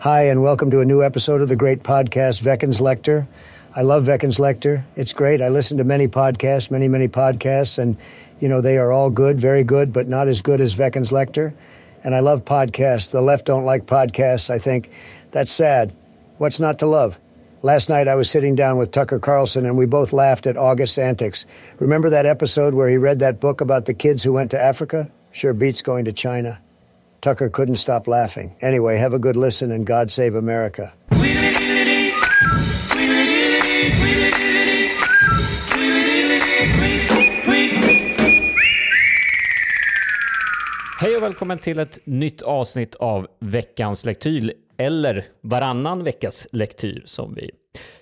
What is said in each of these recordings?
Hi, and welcome to a new episode of the great podcast, Veckens Lector. I love Veckens Lector. It's great. I listen to many podcasts, many, many podcasts, and, you know, they are all good, very good, but not as good as Veckens Lector. And I love podcasts. The left don't like podcasts, I think. That's sad. What's not to love? Last night I was sitting down with Tucker Carlson and we both laughed at August's antics. Remember that episode where he read that book about the kids who went to Africa? Sure beats going to China. Tucker couldn't stop laughing. Anyway, have a good listen and God save America. Hej och välkommen till ett nytt avsnitt av veckans lektyr, eller varannan veckas lektyr som vi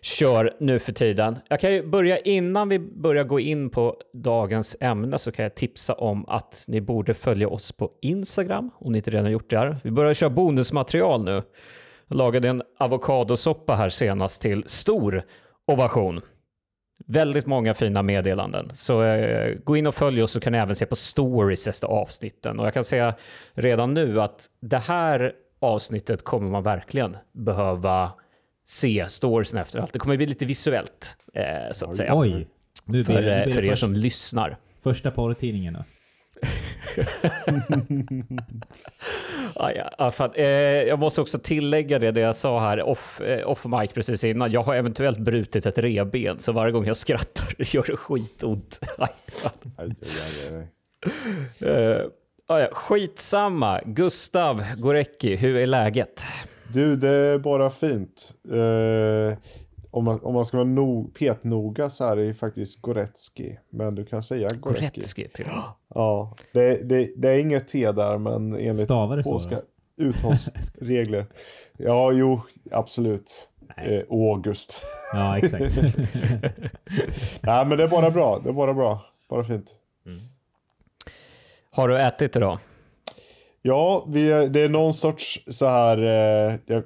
kör nu för tiden. Jag kan ju börja innan vi börjar gå in på dagens ämne så kan jag tipsa om att ni borde följa oss på Instagram om ni inte redan gjort det här. Vi börjar köra bonusmaterial nu. Jag lagade en avokadosoppa här senast till stor ovation. Väldigt många fina meddelanden. Så eh, gå in och följ oss så kan ni även se på stories efter avsnitten. Och jag kan säga redan nu att det här avsnittet kommer man verkligen behöva se storiesen efter allt. Det kommer bli lite visuellt, eh, så att säga. Oj. Nu För, blir det, nu eh, blir för er först, som lyssnar. första porrtidningen nu. Ah, ja, ah, fan. Eh, jag måste också tillägga det, det jag sa här off, eh, off mic precis innan. Jag har eventuellt brutit ett revben, så varje gång jag skrattar gör det skitont. Eh, ah, ja, skitsamma. Gustav Gorecki, hur är läget? Du, det är bara fint. Eh, om, man, om man ska vara no, petnoga så är det ju faktiskt Goretzki. Men du kan säga Gorecki. Goretzki till Ja, det, det, det är inget T där men enligt Stavar det polska uttalsregler. Ja, jo, absolut. Eh, August. Ja, exakt. Nej, men det är bara bra. Det är bara bra. Bara fint. Har du ätit idag? Ja, vi, det är någon sorts så här... Eh,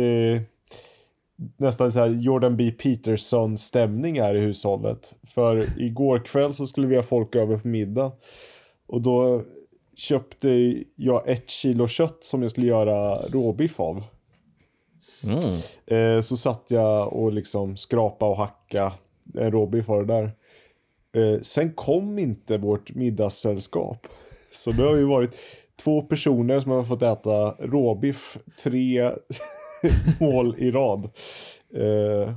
eh, nästan så här Jordan B. Peterson-stämning här i hushållet. För igår kväll så skulle vi ha folk över på middag. Och då köpte jag ett kilo kött som jag skulle göra råbiff av. Mm. Eh, så satt jag och liksom skrapa och hacka en råbiff av det där. Eh, sen kom inte vårt middagssällskap. Så det har ju varit två personer som har fått äta råbiff tre mål i rad. Eh,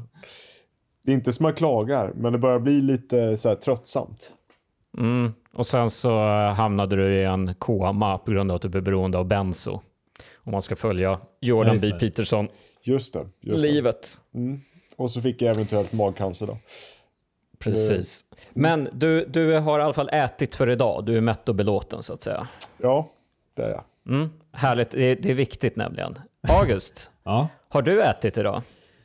det är inte som jag klagar, men det börjar bli lite så här tröttsamt. Mm. Och sen så eh, hamnade du i en koma på grund av att du är beroende av benzo. Om man ska följa Jordan Ja, just B. Peterson. Just det. Just det. Livet. Och så fick jag eventuellt magcancer då. Precis. Men du, du har i alla fall ätit för idag. Du är mätt och belåten så att säga. Ja, det är jag. Mm. Härligt. Det är, det är viktigt nämligen. August, ja. har du ätit idag?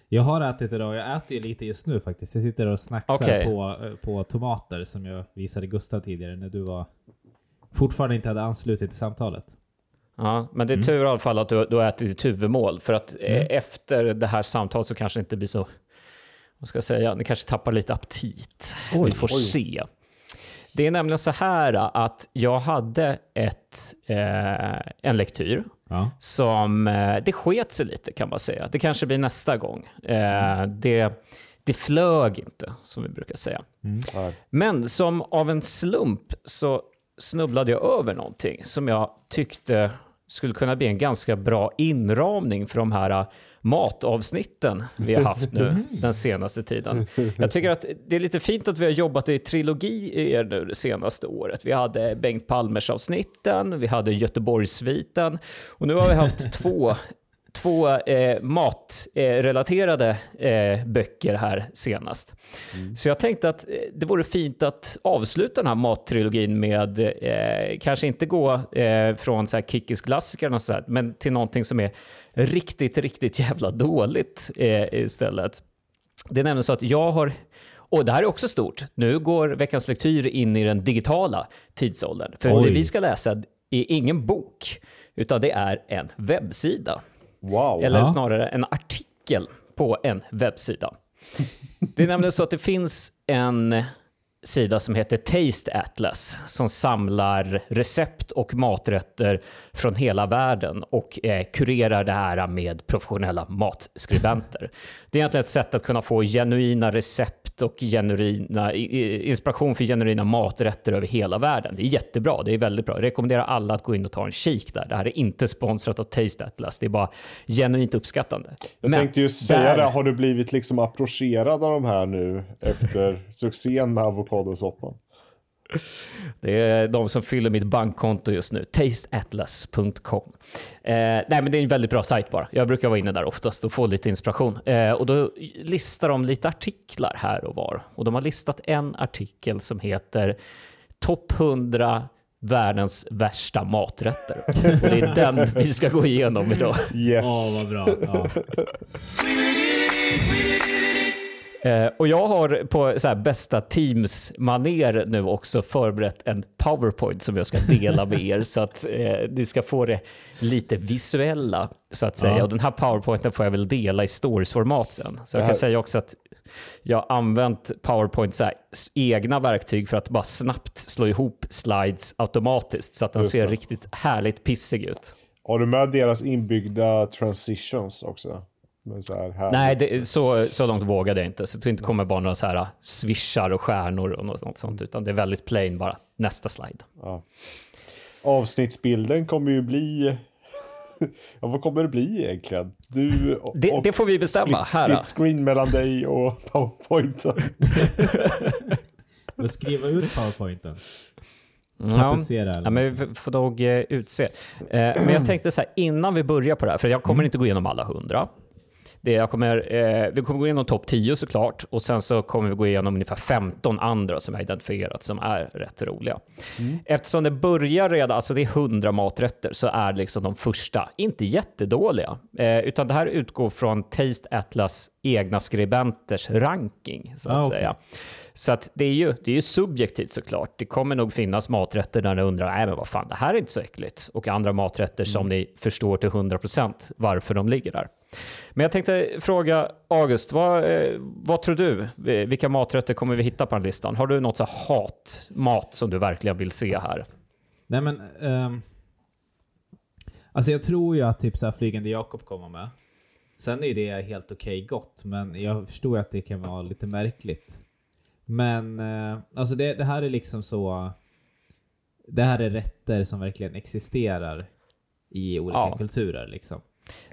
Jag har ätit idag. Jag äter ju lite just nu faktiskt. Jag sitter och snacksar Okej. på, eh, på tomater som jag visade Gustav tidigare när du var fortfarande inte hade anslutit till samtalet. Ja, men det är tur i alla fall att du, du har ätit ditt huvudmål. För att eh, efter det här samtalet så kanske det inte blir så... Vad ska jag säga? Ni kanske tappar lite aptit. Vi får se. Det är nämligen så här att jag hade ett, eh, en lektyr Ja. som eh, det sket sig lite kan man säga. Det kanske blir nästa gång. Eh, det, det flög inte, som vi brukar säga. Nej. Men som av en slump så snubblade jag över någonting som jag tyckte skulle kunna bli en ganska bra inramning för de här matavsnitten vi har haft nu den senaste tiden. Jag tycker att det är lite fint att vi har jobbat i trilogier nu det senaste året. Vi hade Bengt Palmers avsnitten, vi hade Göteborgssviten och nu har vi haft två två eh, matrelaterade eh, böcker här senast. Så jag tänkte att eh, det vore fint att avsluta den här mattrilogin med, eh, kanske inte gå eh, från så här Kickis klassikerna och så här, men till någonting som är riktigt, riktigt jävla dåligt eh, istället. Det är nämligen så att jag har och det här är också stort. Nu går veckans lektyr in i den digitala tidsåldern. För Oj. det vi ska läsa är ingen bok, utan det är en webbsida. Wow. Eller Ja. snarare en artikel på en webbsida. Det är nämligen så att det finns en sida som heter Taste Atlas som samlar recept och maträtter från hela världen och eh, kurerar det här med professionella matskribenter. Det är egentligen ett sätt att kunna få genuina recept och genuina, inspiration för genuina maträtter över hela världen. Det är jättebra, det är väldigt bra. Jag rekommenderar alla att gå in och ta en kik där. Det här är inte sponsrat av Taste Atlas, det är bara genuint uppskattande. Jag Men tänkte ju säga där- det, har du blivit liksom approcherad av de här nu efter succén med avokadosoppan? Det är de som fyller mitt bankkonto just nu. Tasteatlas.com. Eh, nej, men det är en väldigt bra sajt bara. Jag brukar vara inne där oftast och få lite inspiration. Eh, och då listar de lite artiklar här och var. Och de har listat en artikel som heter Topp 100 världens värsta maträtter. Och det är den vi ska gå igenom idag. Yes. Åh, vad bra. Ja. Eh, och jag har på så här bästa Teams-maner nu också förberett en PowerPoint som jag ska dela med er så att eh, ni ska få det lite visuella så att säga. Ja. Och den här PowerPointen får jag väl dela i stories-format sen. Så jag kan säga också att jag har använt PowerPoint så här, s- egna verktyg för att bara snabbt slå ihop slides automatiskt så att den ser riktigt härligt pissig ut. Har du med deras inbyggda transitions också? Men så här, här. Nej, det, så, så långt vågade jag inte. Så det inte kommer bara några så här uh, swishar och stjärnor och något, något sånt, utan det är väldigt plain bara. Nästa slide. Avsnittsbilden kommer ju bli... ja, vad kommer det bli egentligen? Du och, Det, det får vi bestämma split, här. split screen mellan dig och powerpointen. Men skriva ut powerpointen. Ja. Ja, men vi får nog eh, utse. Eh, men jag tänkte så här, innan vi börjar på det här, för jag kommer inte gå igenom alla hundra. Det jag kommer, eh, vi kommer gå igenom topp 10 såklart och sen så kommer vi gå igenom ungefär 15 andra som jag identifierat som är rätt roliga. Eftersom det börjar redan, alltså det är 100 maträtter, så är liksom de första inte jättedåliga. Eh, utan det här utgår från Taste Atlas egna skribenters ranking, så att Ah, okej. säga. Så att det är, ju, det är ju subjektivt såklart. Det kommer nog finnas maträtter där ni undrar, nej men vad fan, det här är inte så äckligt. Och andra maträtter som ni förstår till 100% varför de ligger där. Men jag tänkte fråga August, vad, eh, vad tror du? Vilka maträtter kommer vi hitta på den listan? Har du något så hatmat som du verkligen vill se här? Nej men... ehm, alltså jag tror ju att typ så här Flygande Jakob kommer med. Sen är det helt okej gott, men jag förstår ju att det kan vara lite märkligt. Men eh, alltså det, det här är liksom så... Det här är rätter som verkligen existerar i olika Ja. kulturer liksom.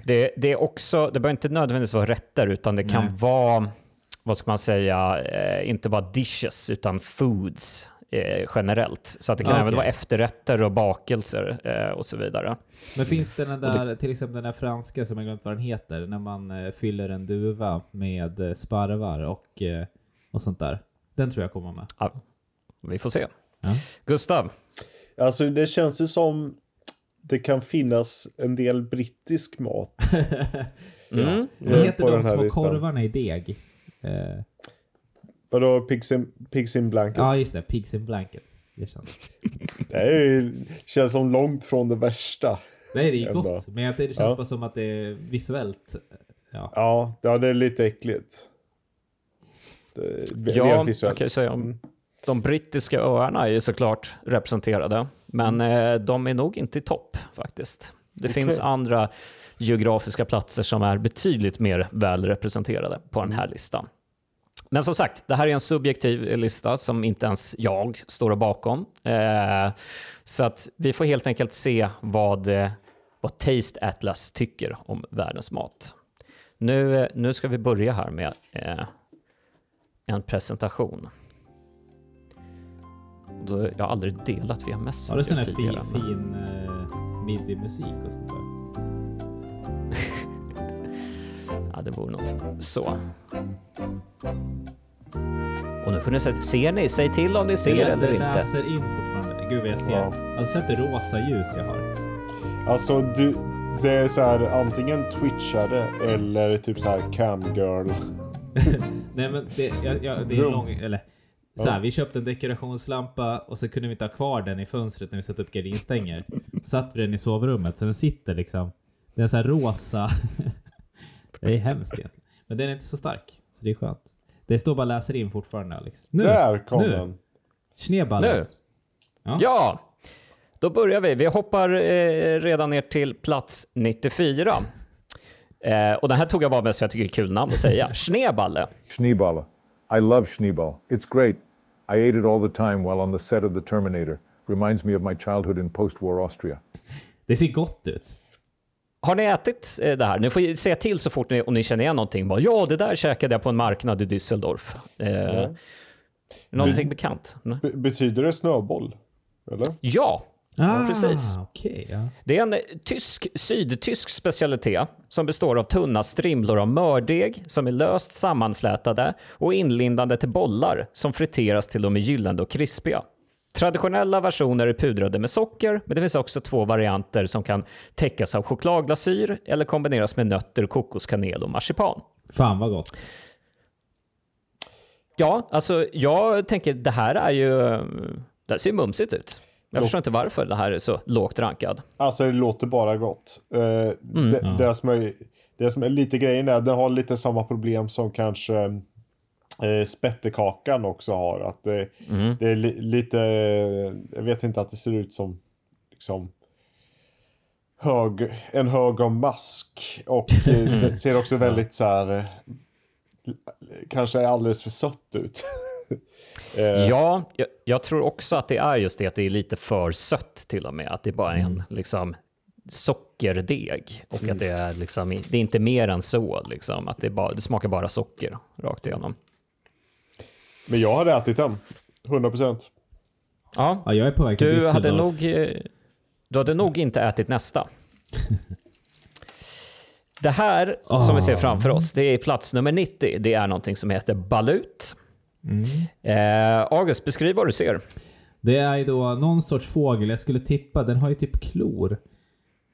Det, det är också, det behöver inte nödvändigtvis vara rätter, utan det kan Nej. vara, vad ska man säga, eh, inte bara dishes, utan foods eh, generellt. Så att det kan Ah, även vara efterrätter och bakelser eh, och så vidare. Men finns det den Och det- där, till exempel den där franska som jag glömt vad den heter, när man eh, fyller en duva med eh, sparvar och, eh, och sånt där. Den tror jag kommer med. Ja, vi får se. Ja. Gustav, Alltså det känns ju som det kan finnas en del brittisk mat. mm. Vad heter de små listan. korvarna i deg? Eh, Vadå pigs in, pigs in blanket? ja, just det. Pigs in blanket. Det känns. Det är känns som långt från det värsta. Nej, det är Ändå. gott. Men jag- det känns Ja. bara som att det är visuellt. Ja. Ja, ja det är lite äckligt. Det, ja, rent jag kan ju säga om de brittiska öarna är ju såklart representerade, men eh, de är nog inte i topp faktiskt. Det Okej. finns andra geografiska platser som är betydligt mer välrepresenterade på den här listan. Men som sagt, det här är en subjektiv lista som inte ens jag står bakom. Eh, så att vi får helt enkelt se vad, eh, vad Taste Atlas tycker om världens mat. Nu, eh, nu ska vi börja här med eh, en presentation. Och Då, jag har aldrig delat via Messenger Har du sån här tidigare, fin, men- fin uh, midi-musik och sånt där? Ja, det vore något. Så. Och nu får ni se, ser ni? Säg till om ni ser det, eller det inte. läser in fortfarande. Gud vad jag ser. Ja. Alltså sett det rosa ljus jag har. Alltså du, det är så här antingen twitchare eller typ så här camgirl. Nej men det, jag, jag, det är lång... Eller, så här. Vi köpte en dekorationslampa och så kunde vi inte ha kvar den i fönstret när vi satte upp gardinstänger. Satt vi den i sovrummet så den sitter liksom... Den är så här rosa. det är hemskt egentligen. Men den är inte så stark. Så det är skönt. Det står bara läser in fortfarande Alex. Nu! Där kom nu. den. Schneeballe. Nu. Ja. Ja, då börjar vi. Vi hoppar eh, redan ner till plats 94. Eh, och den här tog jag bara med så jag tycker det är kul namn att säga. Schneeballe. Schneeballer. I love Schneeball. It's great. I ate it all the time while on the set of The Terminator. Reminds me of my childhood in post-war Austria. Det ser gott ut. Har ni ätit eh, det här? Ni får säga till så fort ni, om ni känner igen någonting. Bara, ja, det där käkade jag på en marknad i Düsseldorf. Eh, Någonting bekant? Nej. Be- betyder det snöboll? Eller? Ja, Ah, precis. okej. ja. Det är en eh, tysk, sydtysk specialitet som består av tunna strimlor av mördeg som är löst sammanflätade och inlindade till bollar som friteras till de är gyllene och krispiga. Traditionella versioner är pudrade med socker, men det finns också två varianter som kan täckas av chokladglasyr eller kombineras med nötter, kokoskanel och marsipan. Fan vad gott. Ja, alltså jag tänker det här är ju... Det här ser ju mumsigt ut. Jag förstår inte varför det här är så lågt rankad. Alltså det låter bara gott. Eh, det, det, som är, det som är lite grejen är, den har lite samma problem som kanske eh, spettekakan också har. Att det, det är li, lite, jag vet inte att det ser ut som liksom hög, en hög av mask. Och eh, det ser också väldigt så här, kanske alldeles för sött ut. Eh, Ja, jag, jag tror också att det är just det att det är lite för sött till och med. Att det bara är en liksom, sockerdeg. Och att det är, liksom, det är inte mer än så. Liksom, att det, bara, det smakar bara socker rakt igenom. Men jag hade ätit den. 100%. Ja, Ja, jag är på väg till du hade, nog, eh, du hade nog inte ätit nästa. Det här som vi ser framför oss, det är plats nummer 90. Det är någonting som heter balut. Eh, August, beskriv vad du ser. Det är ju då någon sorts fågel, jag skulle tippa, den har ju typ klor.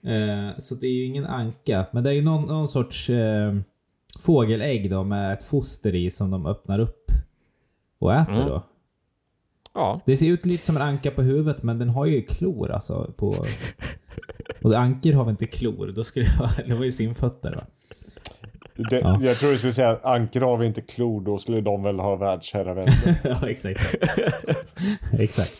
Eh, så det är ju ingen anka, men det är ju någon, någon sorts eh, fågelägg då med ett foster i som de öppnar upp och äter Mm. då. Ja, Det ser ut lite som en anka på huvudet men den har ju klor alltså på... Och ankor har väl inte klor? Då skulle jag... Det var ju simfötter va? Det, Ja. Jag tror du skulle säga att anker har vi inte klor, då skulle de väl ha världsherravälde. ja, exakt. exakt.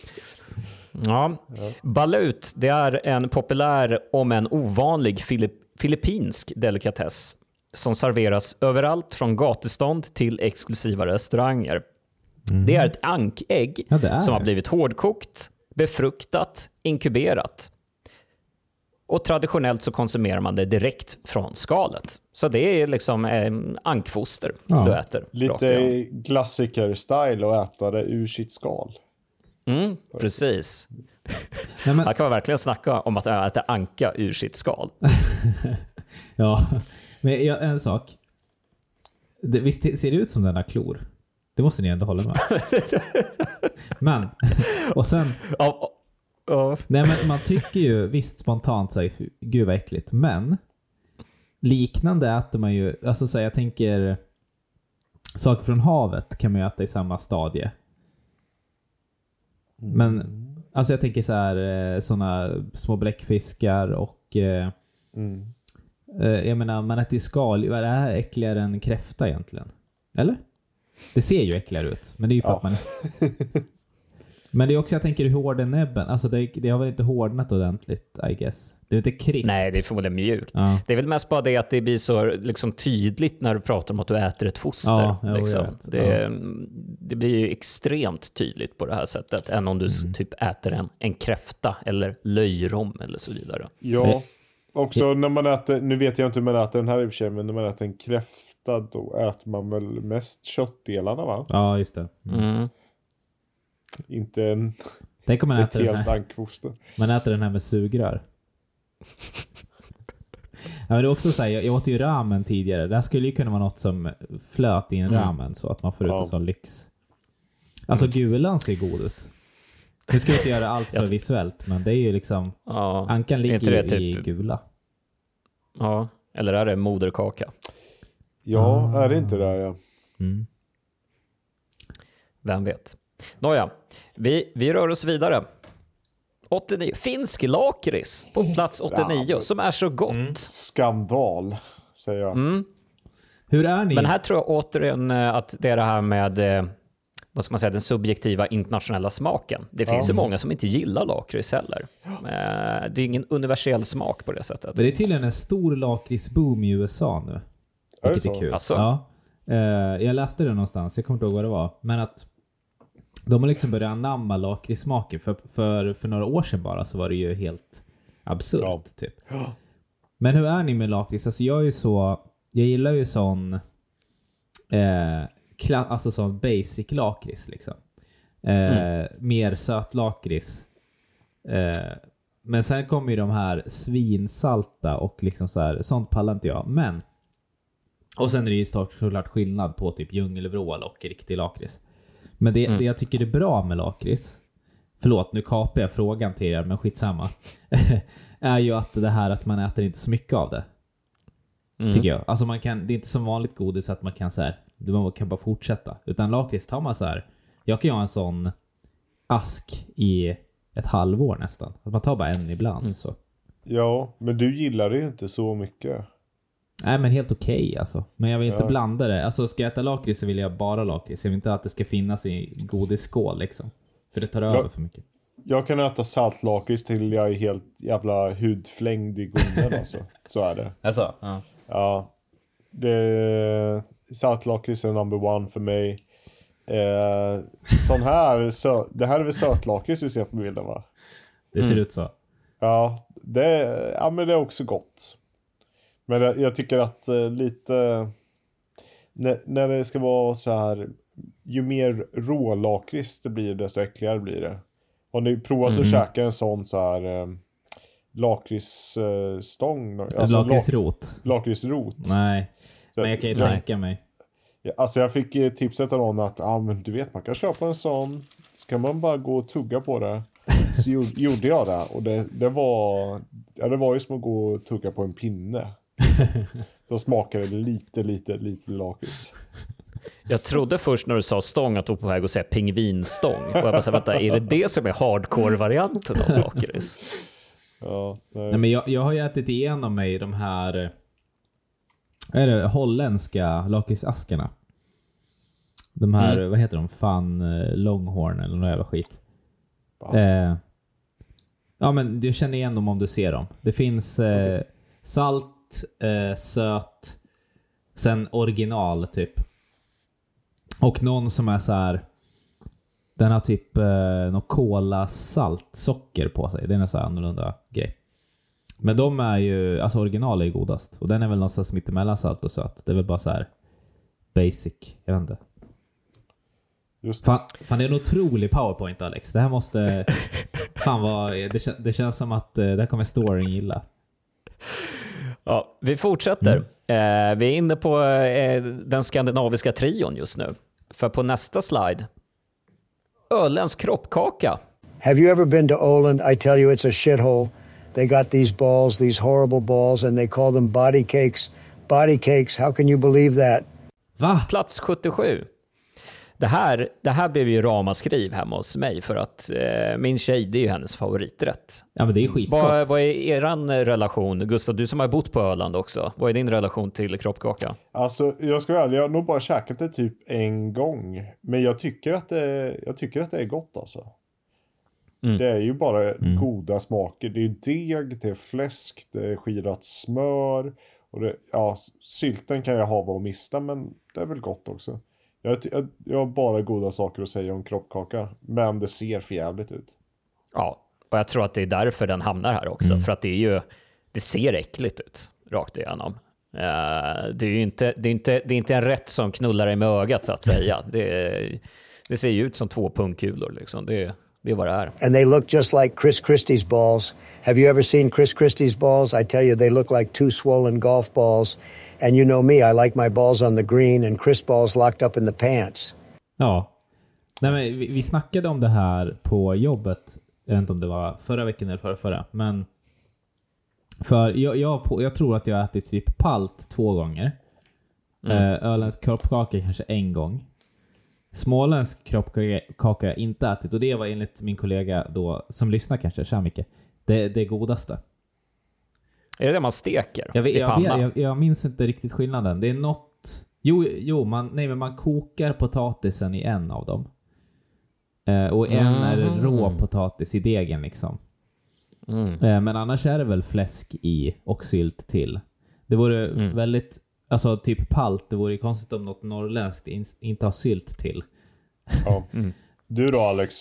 Ja. Balut, det är en populär, om en ovanlig, filipp filippinsk delikatess som serveras överallt från gatustånd till exklusiva restauranger. Det är ett ankägg Ja, är som har blivit hårdkokt, befruktat, inkuberat. Och traditionellt så konsumerar man det direkt från skalet. Så det är liksom eh, ankfoster Ja. du äter. Lite klassiker-style att äta det ur sitt skal. Mm, precis. Nej, men, Här kan man verkligen snacka om att äta anka ur sitt skal. ja. Men jag, en sak. Det, visst ser det ut som den har klor? Det måste ni ändå hålla med Men, och sen... Ja, ja. Nej men man tycker ju visst spontant såhär, gud vad äckligt. Men liknande äter man ju, alltså så här, jag tänker saker från havet kan man ju äta i samma stadie. Men alltså jag tänker så här såna små bläckfiskar och eh, Mm. eh, jag menar man äter ju skal. Vad är det här äckligare än kräfta egentligen? Eller? Det ser ju äckligare ut, men det är ju för Ja. att man... Men det är också, jag tänker hur hård är näbben? Alltså det, det har väl inte hårdnat ordentligt, I guess? Det är inte krisp? Nej, det är förmodligen mjukt. Ja. Det är väl mest bara det att det blir så liksom, tydligt när du pratar om att du äter ett foster. Ja, liksom. det, det blir ju extremt tydligt på det här sättet än om du Mm. typ äter en, en kräfta eller löjrom eller så vidare. Ja, också när man äter, nu vet jag inte hur man äter den här i och för sig, men när man äter en kräfta då äter man väl mest köttdelarna va? Ja, just det. Mm. Inte en, Tänk om man äter, den här, man äter den här med sugrör. Ja, men det är också så här, jag, jag åt ju ramen tidigare. Det här skulle ju kunna vara något som flöt i en ramen så att man får ut Ja. en sån lyx. Alltså gulan ser god ut. Nu ska jag inte göra allt för visuellt, men det är ju liksom... Ja, Ankan ligger ju i typ- gula. ja. Eller är det moderkaka? Ja, är det inte det? Ja. Mm. Vem vet? Nåja, vi, vi rör oss vidare. 89. Finsk lakrits på plats 89 som är så gott. Skandal, säger jag. Mm. Hur är ni? Men här tror jag återigen eh, att det är det här med eh, vad ska man säga, den subjektiva internationella smaken. Det finns ju många som inte gillar lakrits heller. Eh, Det är ingen universell smak på det sättet. Men det är tydligen en stor lakritsboom i USA nu. Är det Vilket är så? kul. Asså? Ja. Jag läste det någonstans, jag kommer inte ihåg vad det var. Men att de har liksom börjat anamma lakritssmaken. För, för, för några år sedan bara så var det ju helt absurt. Ja. Typ. Men hur är ni med lakrits? Alltså jag är ju så... Jag gillar ju sån... Eh, kla, alltså sån basic lakrits liksom. Eh, Mer söt lakrits. Eh, men sen kommer ju de här svinsalta och liksom så här, sånt pallar inte jag. Men... Och sen är det ju såklart skillnad på typ djungelvrål och riktig lakrits. Men det, det jag tycker är bra med lakrits, förlåt nu kapar jag frågan till er, men skitsamma. är ju att det här att man äter inte så mycket av det. Tycker jag. Alltså man kan, det är inte som vanligt godis att man kan så här, man kan bara fortsätta. Utan lakrits tar man så här. jag kan ju ha en sån ask i ett halvår nästan. Att man tar bara en ibland så. Ja, men du gillar det ju inte så mycket. Nej men helt okej alltså. Men jag vill inte Ja. blanda det. Alltså ska jag äta lakrits så vill jag bara lakrits. Jag vill inte att det ska finnas i godisskål liksom. För det tar över för mycket. Jag kan äta saltlakrits till jag är helt jävla hudflängd i gommen alltså. Så är det. Alltså? Ja. Ja. Det, saltlakrits är number one för mig. Eh, sån här, sö, det här är väl sötlakrits vi ser på bilden va? Det ser ut så. Ja, det, ja, men det är också gott. Men jag, jag tycker att eh, lite... När, när det ska vara så här... Ju mer rålakrits det blir, desto äckligare blir det. Har ni provat att käka en sån så här... Eh, lakritsstång? Alltså, lak- Lakritsrot? Lakritsrot. Nej. Men jag kan ju Nej. tänka mig. Alltså jag fick eh, tipset av någon att ah, men du vet man kan köpa en sån. Så kan man bara gå och tugga på det. Så gjorde, gjorde jag det och det, det var ja, det var ju som att gå och tugga på en pinne. Så smakade det lite, lite, lite lakrits. Jag trodde först när du sa stång att du var på väg att säga pingvinstång. Och jag bara så här, vänta, är det det som är hardcore-varianten av lakrits? Ja, nej. Nej, men jag, jag har ju ätit igenom mig de här eh, är det, holländska lakritsaskarna. De här, vad heter de? Fan eh, Longhorn eller något jävla skit. Eh, ja men du känner igen dem om du ser dem. Det finns eh, salt, eh, söt, sen original typ. Och någon som är så här. Den har typ eh, något kolasalt socker på sig. Det är en så här annorlunda grej. Men de är ju, alltså original är ju godast. Och den är väl någonstans mittemellan salt och söt. Det är väl bara så här basic. Jag vet inte. Just det. Fan, fan det är en otrolig powerpoint Alex. Det här måste... Fan vad... Det, det känns som att eh, det här kommer storyn gilla. Ja, vi fortsätter. Eh, vi är inne på eh, den skandinaviska trion just nu. För på nästa slide, Öländsk kroppkaka. Have you ever been to Oland? I tell you, it's a shithole. They got these balls, these horrible balls, and they call them body cakes. Body cakes, how can you believe that? Va? Plats 77. Det här, det här blev ju ramaskriv hemma hos mig för att eh, min tjej, det är ju hennes favoriträtt. Ja men det är skitgott. Vad, vad är eran relation, Gustav, du som har bott på Öland också, vad är din relation till kroppkaka? Alltså jag ska vara ärlig, jag har nog bara käkat det typ en gång. Men jag tycker att det, jag tycker att det är gott alltså. Mm. Det är ju bara goda smaker. Det är deg, det är fläsk, det är skirat smör. Och det, ja, sylten kan jag ha vad att mista, men det är väl gott också. Jag, jag, jag har bara goda saker att säga om kroppkaka. Men det ser för jävligt ut. Ja, och jag tror att det är därför den hamnar här också, Mm. för att det är ju, det ser äckligt ut rakt igenom. Eh, det är ju inte, det är inte, det är inte en rätt som knullar dig med ögat så att säga. Det, det ser ju ut som två pungkulor liksom. Det, det är vad det är. And they look just like Chris Christie's balls. Have you ever seen Chris Christie's balls? I tell you, they look like two swollen golf balls. And you know me, I like my balls on the green and Chris balls locked up in the pants. Ja. Nej, men vi, vi snackade om det här på jobbet. Jag vet inte om det var förra veckan eller förra, förra. Men för jag, jag, jag tror att jag har ätit typ palt två gånger. Mm. Öländsk kroppkaka kanske en gång. Småländsk kroppkaka jag inte ätit och det var enligt min kollega då, som lyssnar kanske, tja Micke, det, det godaste. Är det det man steker Jag, vet, i jag, panna? vet, jag, jag minns inte riktigt skillnaden. Det är något... Jo, jo man, nej, men man kokar potatisen i en av dem. Eh, och en är rå potatis i degen liksom. Eh, men annars är det väl fläsk i och sylt till. Det vore väldigt, alltså typ palt, det vore ju konstigt om något norrländskt in, inte har sylt till. Ja. Du då Alex?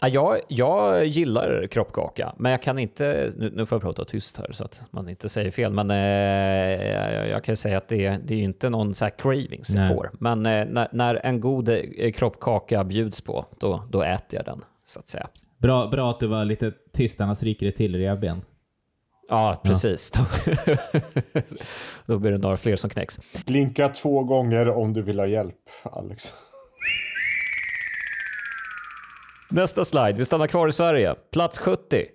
Ja, jag, jag gillar kroppkaka, men jag kan inte... Nu, nu får jag prata tyst här så att man inte säger fel, men eh, jag, jag kan säga att det, det är ju inte någon så här cravings jag får. Men eh, när, när en god eh, kroppkaka bjuds på, då, då äter jag den, så att säga. Bra, bra att du var lite tyst, annars ryker det till i revben. Ja, precis. Då, då blir det några fler som knäcks. Blinka två gånger om du vill ha hjälp, Alex. Nästa slide. Vi stannar kvar i Sverige. Plats 70.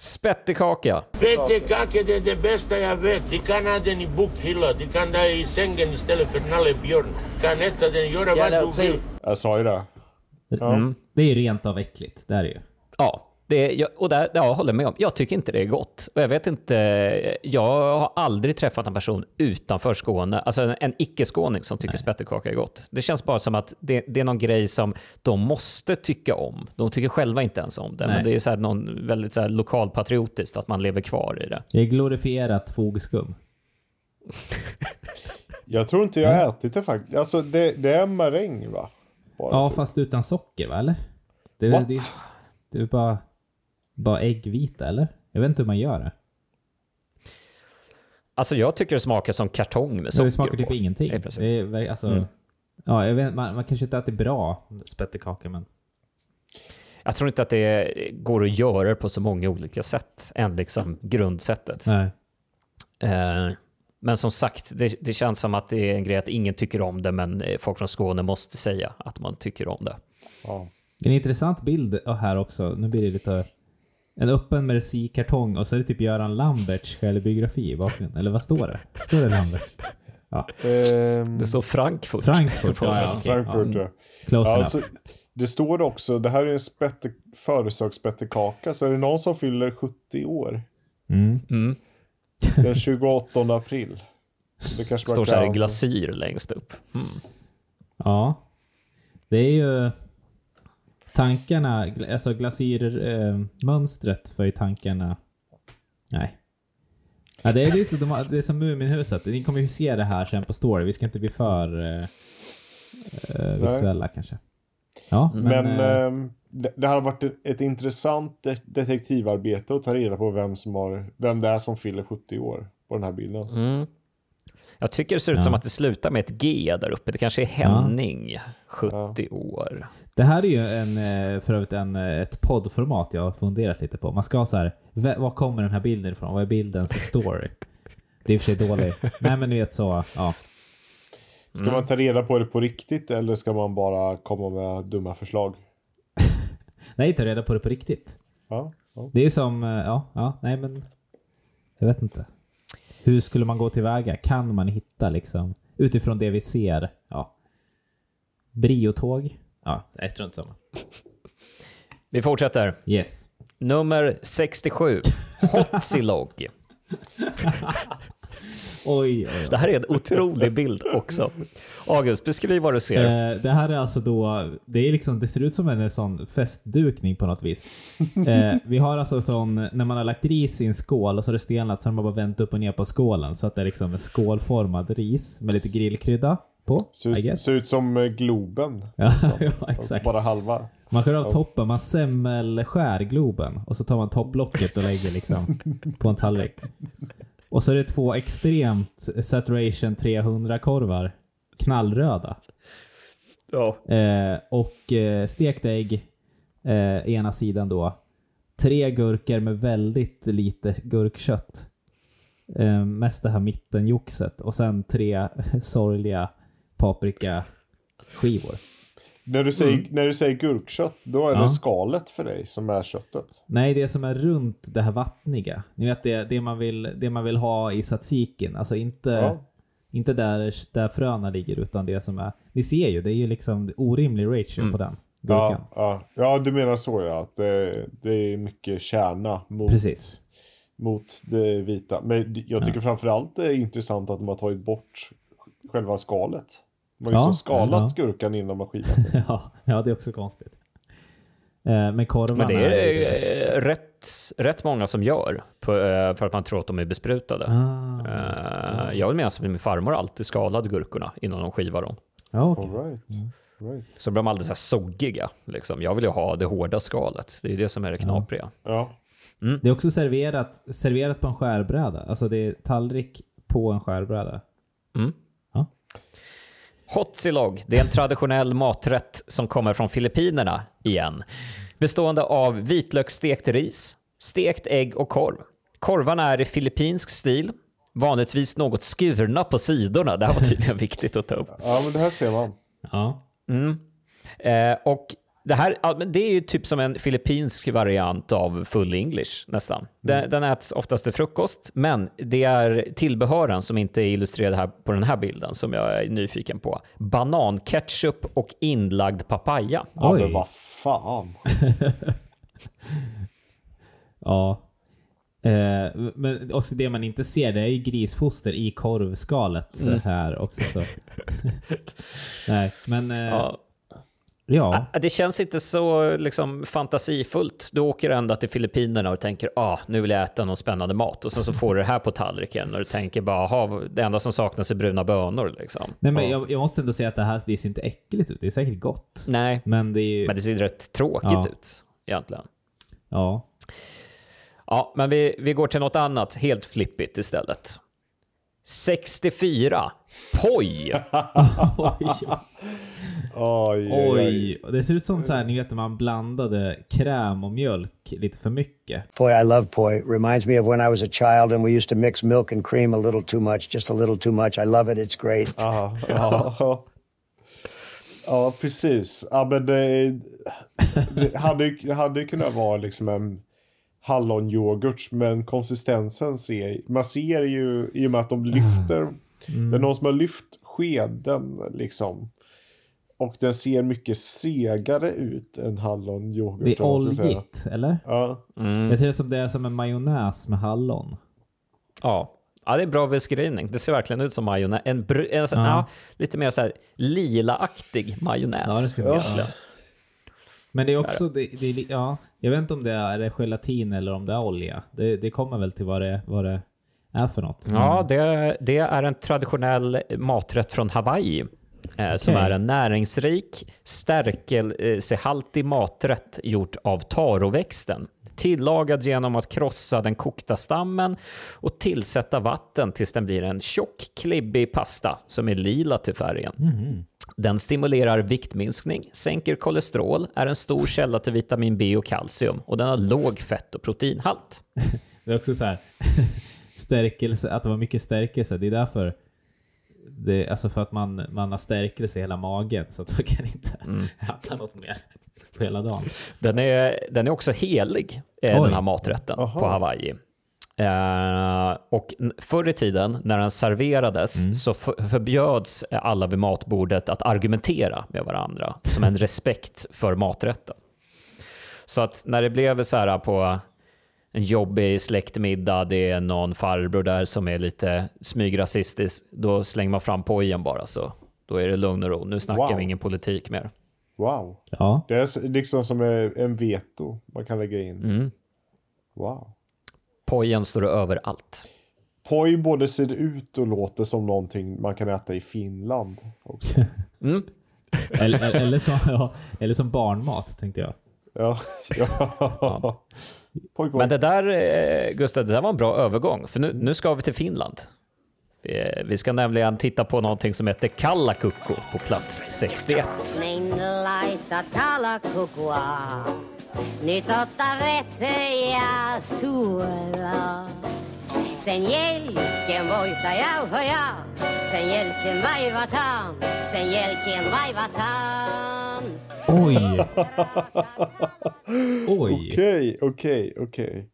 Spettekaka. Pettekake det är det bästa jag vet. De kan ha den i bokhyllan, de kan ha i sängen istället för nallebjörn. De kan äta den, göra vad du vill. Jag sa ju det. Ja. Det är rent av äckligt, det är det ju. Ja, det, jag, och där, ja, jag håller med om. Jag tycker inte det är gott. Och jag vet inte, jag har aldrig träffat en person utanför Skåne, alltså en, en icke-skåning som tycker spettekaka är gott. Det känns bara som att det, det är någon grej som de måste tycka om. De tycker själva inte ens om det, Nej. men det är så här någon väldigt så här lokalpatriotiskt att man lever kvar i det. Det är glorifierat fogskum. Jag tror inte jag har ätit det faktiskt. Alltså det, det är maräng va? Bara. Ja, fast utan socker va, eller? Det, What? det, är- det är bara, bara äggvita, eller? Jag vet inte hur man gör det. Alltså jag tycker det smakar som kartong med Så socker det smakar typ på. ingenting. Det är, alltså, ja, jag vet, man, man kanske inte äter bra spettekaka, men... Jag tror inte att det går att göra det på så många olika sätt än liksom grundsättet. Nej. Eh, men som sagt, det, det känns som att det är en grej att ingen tycker om det, men eh, folk från Skåne måste säga att man tycker om det. Ja. Det är en intressant bild här också. Nu blir det lite... En öppen Merci-kartong och så är det typ Göran Lamberts självbiografi i bakgrunden. Eller vad står det? Står det Lambert? Ja. Ehm, Det står Frankfurt. Frankfurt. ja, ja, okej. Frankfurt ja. Close Ja, enough. alltså, det står också, det här är en spette, födelsedagsspettekaka, så är det någon som fyller 70 år Mm. Mm. den 28 april. Det kanske står så här glasyr längst upp. Mm. Ja. Det är ju... Tankarna, alltså glasyrmönstret för tankarna... Nej. Ja, det är lite de, det är som Muminhuset. Ni kommer ju se det här sen på story. Vi ska inte bli för eh, eh, visuella kanske. Ja, men... Men, eh, ehm, det, det har varit ett, ett intressant de- detektivarbete att ta reda på vem, som har, vem det är som fyller 70 år på den här bilden. Mm. Jag tycker det ser ut Ja. som att det slutar med ett G där uppe. Det kanske är Henning, 70 år. Det här är ju en, eh, för övrigt en, eh, ett poddformat jag har funderat lite på. Man ska ha så här, "Va- var kommer den här bilden ifrån? Vad är bildens story? Det är i och för sig dåligt. Nej men ni vet så, ja. Ska man ta reda på det på riktigt eller ska man bara komma med dumma förslag? Nej, ta reda på det på riktigt. Ja, ja. Det är som, eh, ja, ja, nej men... Jag vet inte. Hur skulle man gå tillväga? Kan man hitta liksom, utifrån det vi ser, ja. Briotåg? Ja, jag tror inte samma. Vi fortsätter. Yes. Nummer 67. Hotsilog. Oj, oj, oj. Det här är en otrolig bild också. August, beskriv vad du ser. Eh, det här är alltså då, det är liksom, det ser ut som en sån festdukning på något vis. Eh, vi har alltså sån, när man har lagt ris i en skål och så har det stelnat så har man bara vänt upp och ner på skålen så att det är liksom en skålformad ris med lite grillkrydda på. Ser, ser ut som eh, Globen. Ja, ja, exakt. Bara halva. Man skär av toppen, man semmelskär Globen och så tar man topplocket och lägger liksom på en tallrik. Och så är det två extremt saturation 300 korvar. Knallröda. Ja. Eh, och eh, stekt ägg, eh, ena sidan då. Tre gurkor med väldigt lite gurkkött. Eh, mest det här mittenjoxet. Och sen tre sorgliga paprikaskivor. När du, säger, när du säger gurkkött, då är Mm. Ja. det skalet för dig som är köttet. Nej, det som är runt det här vattniga. Ni vet det, det, man, vill, det man vill ha i tzatzikin. Alltså inte, Ja. inte där, där fröna ligger utan det som är... Ni ser ju, det är ju liksom orimlig ratio på den gurkan. Ja, ja. ja, du menar så ja. Att det, det är mycket kärna mot, Precis. mot det vita. Men jag tycker framförallt det är intressant att de har tagit bort själva skalet. Man har ju Ja, som skalat ja. gurkan innan man skivat ja, ja, det är också konstigt. Eh, men korvarna Men det är ju- eh, rätt, rätt många som gör på, eh, för att man tror att de är besprutade. Ah, Jag vill minnas att min farmor alltid skalade gurkorna innan de skivar dem. ja, okej. All right. right. Så blir de aldrig så här soggiga. Liksom. Jag vill ju ha det hårda skalet. Det är ju det som är det knapriga. Ja. Det är också serverat, serverat på en skärbräda. Alltså det är tallrik på en skärbräda. Hot silog, det är en traditionell maträtt som kommer från Filippinerna igen. Bestående av vitlöksstekt ris, stekt ägg och korv. Korvarna är i filippinsk stil, vanligtvis något skurna på sidorna. Det här var tydligen viktigt att ta upp. ja, men det här ser man. Ja. Eh, och det här ja, det är ju typ som en filippinsk variant av full english nästan. Den, den äts oftast till frukost, men det är tillbehören som inte är illustrerade här på den här bilden som jag är nyfiken på. Bananketchup och inlagd papaya. Ja, Oj. men vad fan. Ja. Eh, men också det man inte ser, det är ju grisfoster i korvskalet Mm. här också. Så. Nej, men eh, ja. Ja. Det känns inte så liksom, fantasifullt. Du åker ända till Filippinerna och tänker ah, nu vill jag äta någon spännande mat. Och sen så får du det här på tallriken och du tänker bara aha, det enda som saknas är bruna bönor. Liksom. Nej, men jag, jag måste ändå säga att det här det ser inte äckligt ut. Det är säkert gott. Nej, Men det ju... men det ser rätt tråkigt Ja. ut egentligen. Ja. Ja, men vi, vi går till något annat helt flippigt istället. 64. Poj! Oj, Oj, oj. Det ser ut som så här, ni vet när man blandade kräm och mjölk lite för mycket. Poi, I love poi. Reminds me of when I was a child and we used to mix milk and cream a little too much, just a little too much. I love it. It's great. Aha, ja. ja, precis. Ja, men det, det hade, det hade kunnat vara liksom en hallonyoghurt, men konsistensen ser man ser ju i och med att de lyfter. Det är någon som har lyft skeden liksom. Och den ser mycket segare ut än hallonyoghurt. Det är oljigt, eller? Ja, Jag tror som det är som en majonnäs med hallon. Ja. ja, det är bra beskrivning. Det ser verkligen ut som majonnäs. En, br- en, sån- Ja. ja, lite mer så här lilaaktig majonnäs. Ja, det ska vi egentligen. Men det är också, det, det ja, jag vet inte om det är gelatin eller om det är olja. Det, det kommer väl till vad det, vad det är för något. Ja, det, det är en traditionell maträtt från Hawaii. Eh, Som är en näringsrik, stärkelsehaltig maträtt gjort av taroväxten. Tillagad genom att krossa den kokta stammen och tillsätta vatten tills den blir en tjock, klibbig pasta som är lila till färgen. Den stimulerar viktminskning, sänker kolesterol, är en stor källa till vitamin B och kalcium och den har låg fett och proteinhalt. Det är också så här stärkelse, att det var mycket stärkelse. Det är därför det, alltså för att man, man har stärkelse i hela magen så att man kan inte Mm. äta något mer på hela dagen. Den är, den är också helig, eh, Oj. den här maträtten Aha. på Hawaii. Eh, och förr i tiden när den serverades så för, förbjöds alla vid matbordet att argumentera med varandra som en respekt för maträtten. Så att när det blev så här på en jobbig släktmiddag, det är någon farbror där som är lite smygrasistisk, då slänger man fram pojen bara så. Då är det lugn och ro. Nu snackar Wow. vi ingen politik mer. wow. Ja. Det är liksom som en veto man kan lägga in. Mm. Wow. Pojen står överallt. Poi både ser ut och låter som någonting man kan äta i Finland också. Mm. Eller, eller, som, ja, eller som barnmat tänkte jag. Ja. ja. Poi. Men det där, eh, Gustav, det där var en bra övergång. För nu, nu ska vi till Finland. Eh, Vi ska nämligen titta på någonting som heter Kallakukko på plats 61. Niin laita kalakukua. Nyt otta vettä ja suolaa. Sen jälkeen voita jauhoja. Sen jälkeen vaivataan. Sen jälkeen vaivataan. Oj! Oj! Okej, okej, okej.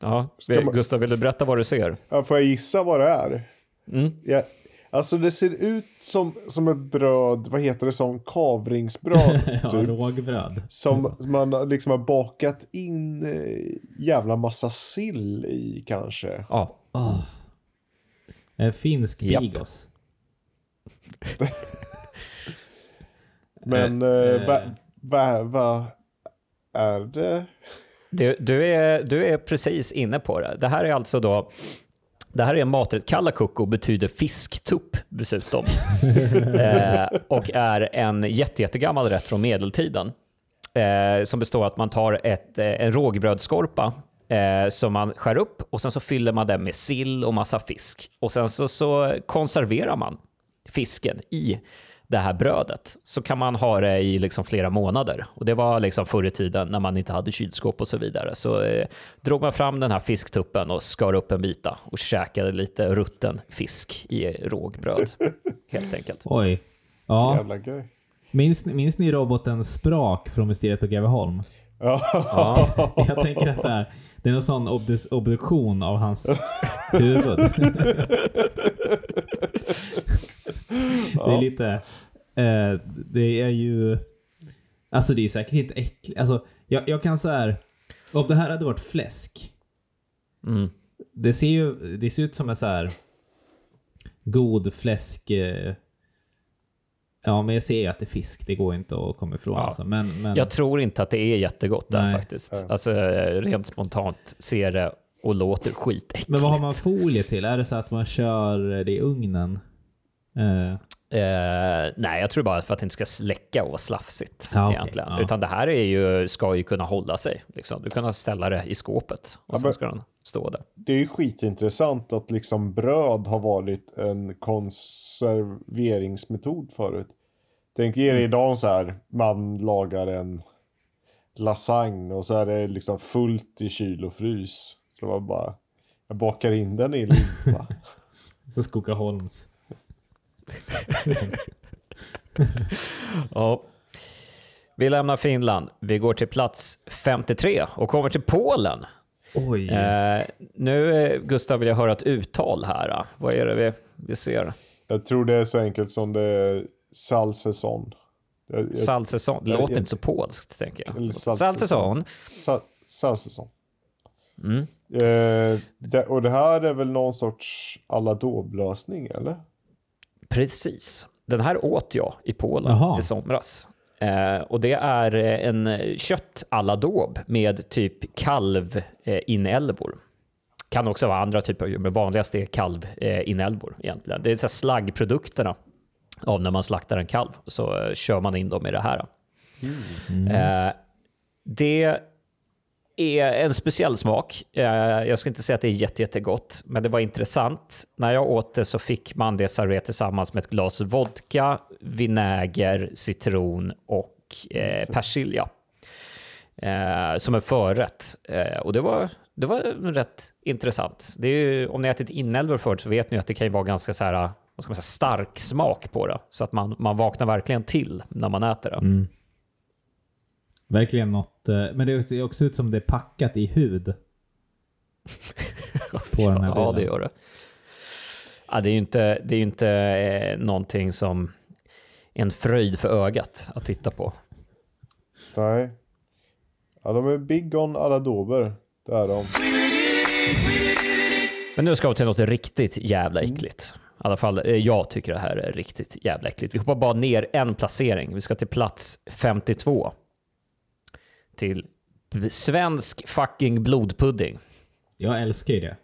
Ja, man- Gustav, vill du berätta vad du ser? Ja, Får jag gissa vad det är? Mm. Ja, alltså det ser ut som, som ett bröd, vad heter det, som kavringsbröd. Ja, typ. rågbröd. Som man liksom har bakat in eh, jävla massa sill i kanske. Ja, Eh, finsk Japp. bigos. Men Eh, eh, eh. vad va, va är det? Du, du, är, du är precis inne på det. Det här är alltså då det här är en maträtt. Kallakukko betyder fisktupp dessutom. eh, och är en jätte, jättegammal rätt från medeltiden. Eh, som består av att man tar ett, eh, en rågbrödsskorpa eh, som man skär upp och sen så fyller man den med sill och massa fisk. Och sen så, så konserverar man fisken i det här brödet. Så kan man ha det i liksom flera månader. Och det var liksom förr i tiden när man inte hade kylskåp och så vidare. Så eh, drog man fram den här fisktuppen och skar upp en bita och käkade lite rutten fisk i rågbröd. Helt enkelt. Oj. Ja. Jävla grej. Minns, minns ni roboten Sprak från Mysteriet på Greveholm? Ja. Jag tänker att det är, det är någon sån obdus, obduktion av hans huvud. Det är lite... Eh, det är ju... Alltså det är säkert inte äckligt. Alltså, jag, jag kan så här. Om det här hade varit fläsk. Mm. Det ser ju det ser ut som en så här god fläsk... Eh, ja, men jag ser ju att det är fisk. Det går inte att komma ifrån. Ja. Alltså. Men, men, Jag tror inte att det är jättegott där Nej. faktiskt. Alltså eh, rent spontant ser det och låter skitäckligt. men vad har man folie till? Är det så att man kör det i ugnen? Eh, nej, jag tror bara för att det inte ska släcka och vara slafsigt Ja, okej. egentligen. Ja. Utan det här är ju, ska ju kunna hålla sig. Liksom. Du kan ställa det i skåpet och Ja, sen ska den stå där. Det är ju skitintressant att liksom bröd har varit en konserveringsmetod förut. Tänk er idag så här, man lagar en lasagne och så är det liksom fullt i kyl och frys. Så man bara, jag bakar in den i limpa. så Skogaholms. Ja. Vi lämnar Finland. Vi går till plats 53 och kommer till Polen. Oj. Eh, nu, Gustav, vill jag höra ett uttal här. Vad är det vi, vi ser? Jag tror det är så enkelt som det är jag- Salsäsong. Det låter jag- inte så polskt, tänker jag. Eller salsäsong. Salsäsong. Sa- Salsäsong. Mm. Eh, det, och det här är väl någon sorts aladåblösning eller? Precis. Den här åt jag i Polen Jaha. i somras. Eh, och det är eh, en kött à la daube med typ kalvinälvor. Kan också vara andra typer av djur, men vanligast är kalvinälvor egentligen. Det är så här slaggprodukterna av när man slaktar en kalv. Så eh, kör man in dem i det här. Eh, det är en speciell smak. Eh, Jag ska inte säga att det är jätte, jättegott, men det var intressant. När jag åt det så fick man det serverat tillsammans med ett glas vodka, vinäger, citron och eh, persilja. Eh, som en förrätt. Och det var, det var rätt intressant. Det är ju, om ni har ätit inälvor förut så vet ni att det kan ju vara ganska så här, vad ska man säga, stark smak på det. Så att man, man vaknar verkligen till när man äter det. Verkligen något. eh, Men det ser också ut som det är packat i hud. På den här Ja, bilden. det gör det. Ja, det är ju inte, det är ju inte eh, någonting som är en fröjd för ögat att titta på. Nej. Ja, de är big on aladåber. Det är de. Men nu ska vi till något riktigt jävla äckligt. I alla fall, eh, jag tycker det här är riktigt jävla äckligt. Vi hoppar bara ner en placering. Vi ska till plats 52. Till svensk fucking blodpudding. Jag älskar ju det.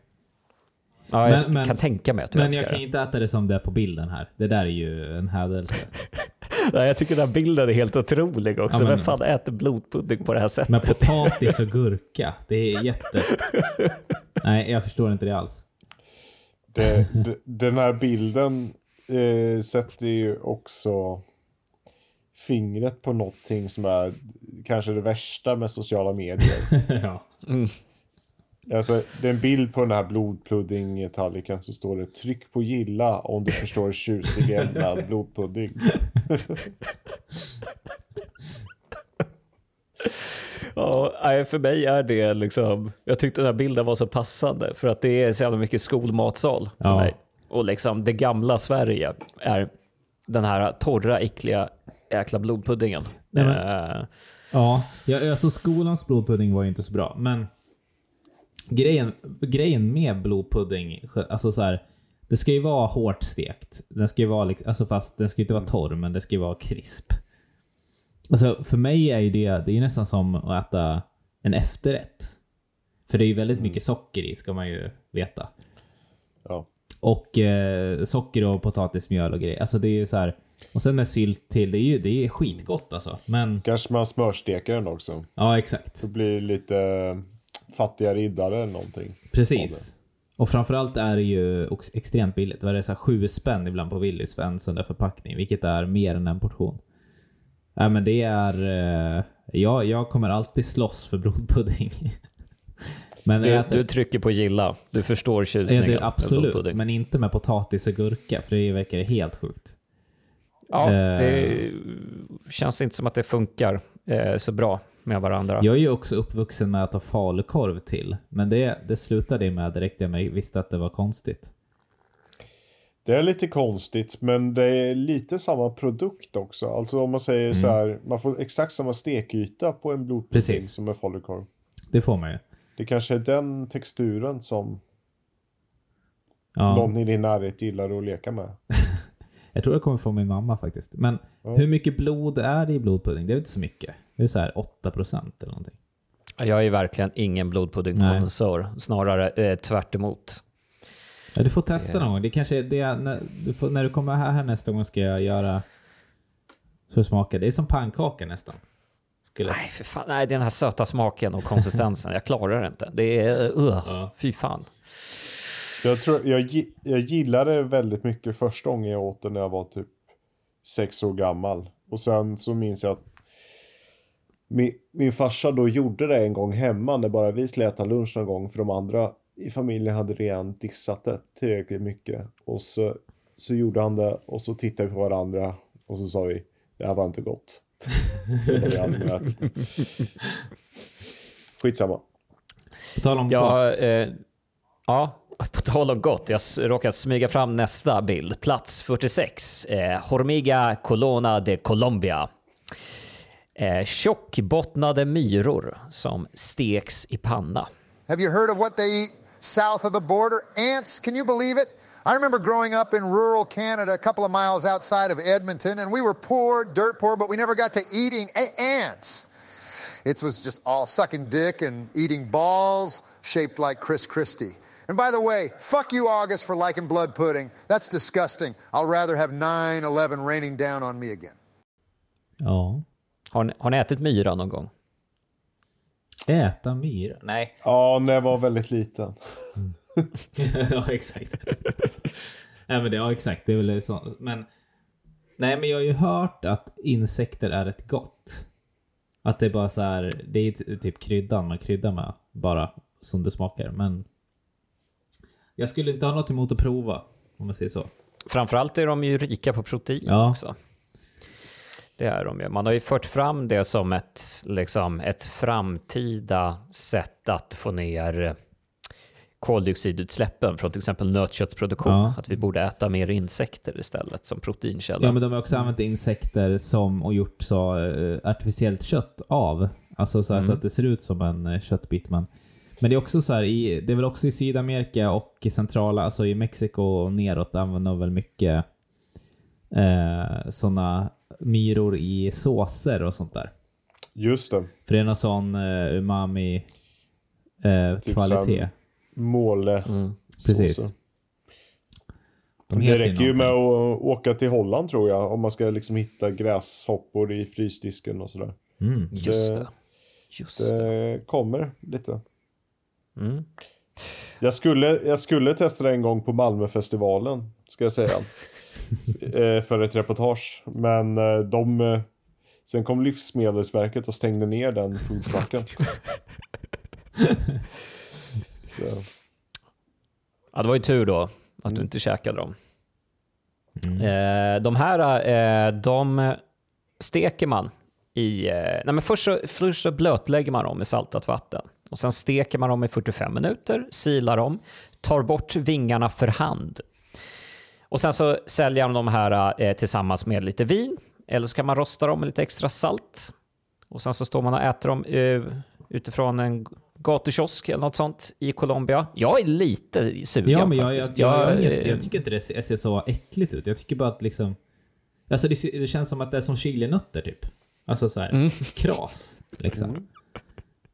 Ja, jag Men- men- kan tänka mig att du Men älskar jag kan det. inte äta det som det är på bilden här. Det där är ju en hädelse. Nej, jag tycker den här bilden är helt otrolig också. Ja, men- Vem fan äter blodpudding på det här sättet? Men potatis och gurka. Det är jätte... Nej, jag förstår inte det alls. det, det den här bilden eh, sätter ju också fingret på någonting som är kanske det värsta med sociala medier. ja. Alltså, det är en bild på den här blodpudding-tallriken så står det tryck på gilla om du förstår tjusningen med blodpudding. Ja, för mig är det liksom... Jag tyckte den här bilden var så passande för att det är så jävla mycket skolmatsal för Ja. mig. Och liksom det gamla Sverige är den här torra, äckliga jäkla blodpuddingen. Nej, men- Eh, Ja, ja, alltså skolans blodpudding var ju inte så bra, men grejen, grejen med blodpudding, alltså så här, det ska ju vara hårt stekt. Den ska ju vara liksom, alltså fast den ska inte vara torr, men det ska ju vara krisp. Alltså för mig är ju det, det är ju nästan som att äta en efterrätt. För det är ju väldigt mycket socker i, ska man ju veta. Ja. Och eh, socker och potatismjöl och grejer. Alltså det är ju så här. Och sen med sylt till, det är ju det är skitgott alltså. Men, Kanske man smörsteker den också. ja exakt. Det blir lite fattiga riddare eller någonting. Precis. Och framförallt är det ju extremt billigt. Vad är det, så här, sju spänn ibland på Willys för en sån där förpackning, vilket är mer än en portion. Ja, men det är... Eh, jag, jag kommer alltid slåss för blodpudding. men Du, äter, du trycker på gilla. Du förstår ja, tjusningen. det, absolut, men inte med potatis och gurka, för det verkar helt sjukt. Ja, Eh. det känns inte som att det funkar eh, så bra med varandra. Jag är ju också uppvuxen med att ha falukorv till, men det, det slutade med direkt jag visste att det var konstigt. Det är lite konstigt, men det är lite samma produkt också. Alltså om man säger så här, man får exakt samma stekyta på en blodpudding Precis. som en falukorv. Det får man ju. Det kanske är den texturen som Ja. någon i din närhet gillar att leka med. Jag tror jag kommer få min mamma faktiskt. Men hur mycket blod är det i blodpudding? Det är inte så mycket. Det är så här 8% eller någonting. Jag är verkligen ingen blodpuddingkonnässör, snarare eh, tvärt emot. Ja, du får testa någon gång. Det kanske är det, när, du får, när du kommer här, här nästa gång ska jag göra så det smakar. Det är som pannkaka nästan. Skulle. Nej, för fan. Nej, den här söta smaken och konsistensen. jag klarar det inte. Det är... Uh, Fy fan. Jag, tror, jag, jag gillade det väldigt mycket första gången jag åt det när jag var typ sex år gammal. Och sen så minns jag att min, min farsa då gjorde det en gång hemma när bara vi skulle äta lunch någon gång för de andra i familjen hade redan dissat det tillräckligt mycket. Och så, så gjorde han det och så tittade vi på varandra och så sa vi det här var inte gott. Skitsamma. På tal om Ja, gott. eh, ja, på tal om gott. Jag s- råkat smyga fram nästa bild. Plats 46. Eh, Hormiga Colona de Colombia. Eh, tjockbottnade myror som steks i panna. Have you heard of what they eat south of the border? Ants, can you believe it? I remember growing up in rural Canada, a couple of miles outside of Edmonton, and we were poor, dirt poor, but we never got to eating a- ants. It was just all sucking dick and eating balls shaped like Chris Christie. And by the way, fuck you, August, for liking blood pudding. That's disgusting. I'll rather have 9 11 raining down on me again. Ja. Har ni, har ni ätit myra någon gång? Äta myra? Nej. Ja, när jag var väldigt liten. ja, exakt. Nej, men det, ja, exakt. Det är väl så. Men... Nej, men jag har ju hört att insekter är rätt gott. Att det är bara så här, det är ty- typ kryddan man kryddar med. Bara som det smakar. Men... Jag skulle inte ha något emot att prova. Om man säger så. Framförallt är de ju rika på protein Ja. också. Det är de ju. Man har ju fört fram det som ett, liksom, ett framtida sätt att få ner koldioxidutsläppen från till exempel nötköttsproduktion. Ja. Att vi borde äta mer insekter istället som proteinkälla. Ja, men de har också använt insekter som och gjort så eh, artificiellt kött av. Alltså så, här, så att det ser ut som en eh, köttbit. Men, men det är också så här, i, det är väl också i Sydamerika och i centrala, alltså i Mexiko och neråt använder de väl mycket eh, sådana myror i såser och sånt där. Just det. För det är någon sån eh, umami eh, Typ kvalitet. Måle. Precis. såser. De Det räcker ju med att åka till Holland tror jag. Om man ska liksom hitta gräshoppor i frysdisken och sådär. Mm. Just det- det. Just det. Det kommer lite. Mm. Jag skulle, jag skulle testa det en gång på Malmöfestivalen, ska jag säga. Eh, för ett reportage. Men eh, de... eh, Sen kom Livsmedelsverket och stängde ner den foodtrucken. Ja, det var ju tur då att du inte käkade dem. Eh, de här, eh, de steker man i... Eh, nej men först, så, först så blötlägger man dem i saltat vatten. Och sen steker man dem i 45 minuter, silar dem, tar bort vingarna för hand. Och sen så säljer man de här eh, tillsammans med lite vin. Eller så kan man rosta dem med lite extra salt. Och sen så står man och äter dem eh, utifrån en gatukiosk eller något sånt i Colombia. Jag är lite sugen Ja, men jag, faktiskt. jag, jag, Jag, inget, eh, jag tycker inte det ser, ser så äckligt ut. Jag tycker bara att liksom... Alltså det, det känns som att det är som chilinötter typ. Alltså så här, Mm. kras. Liksom.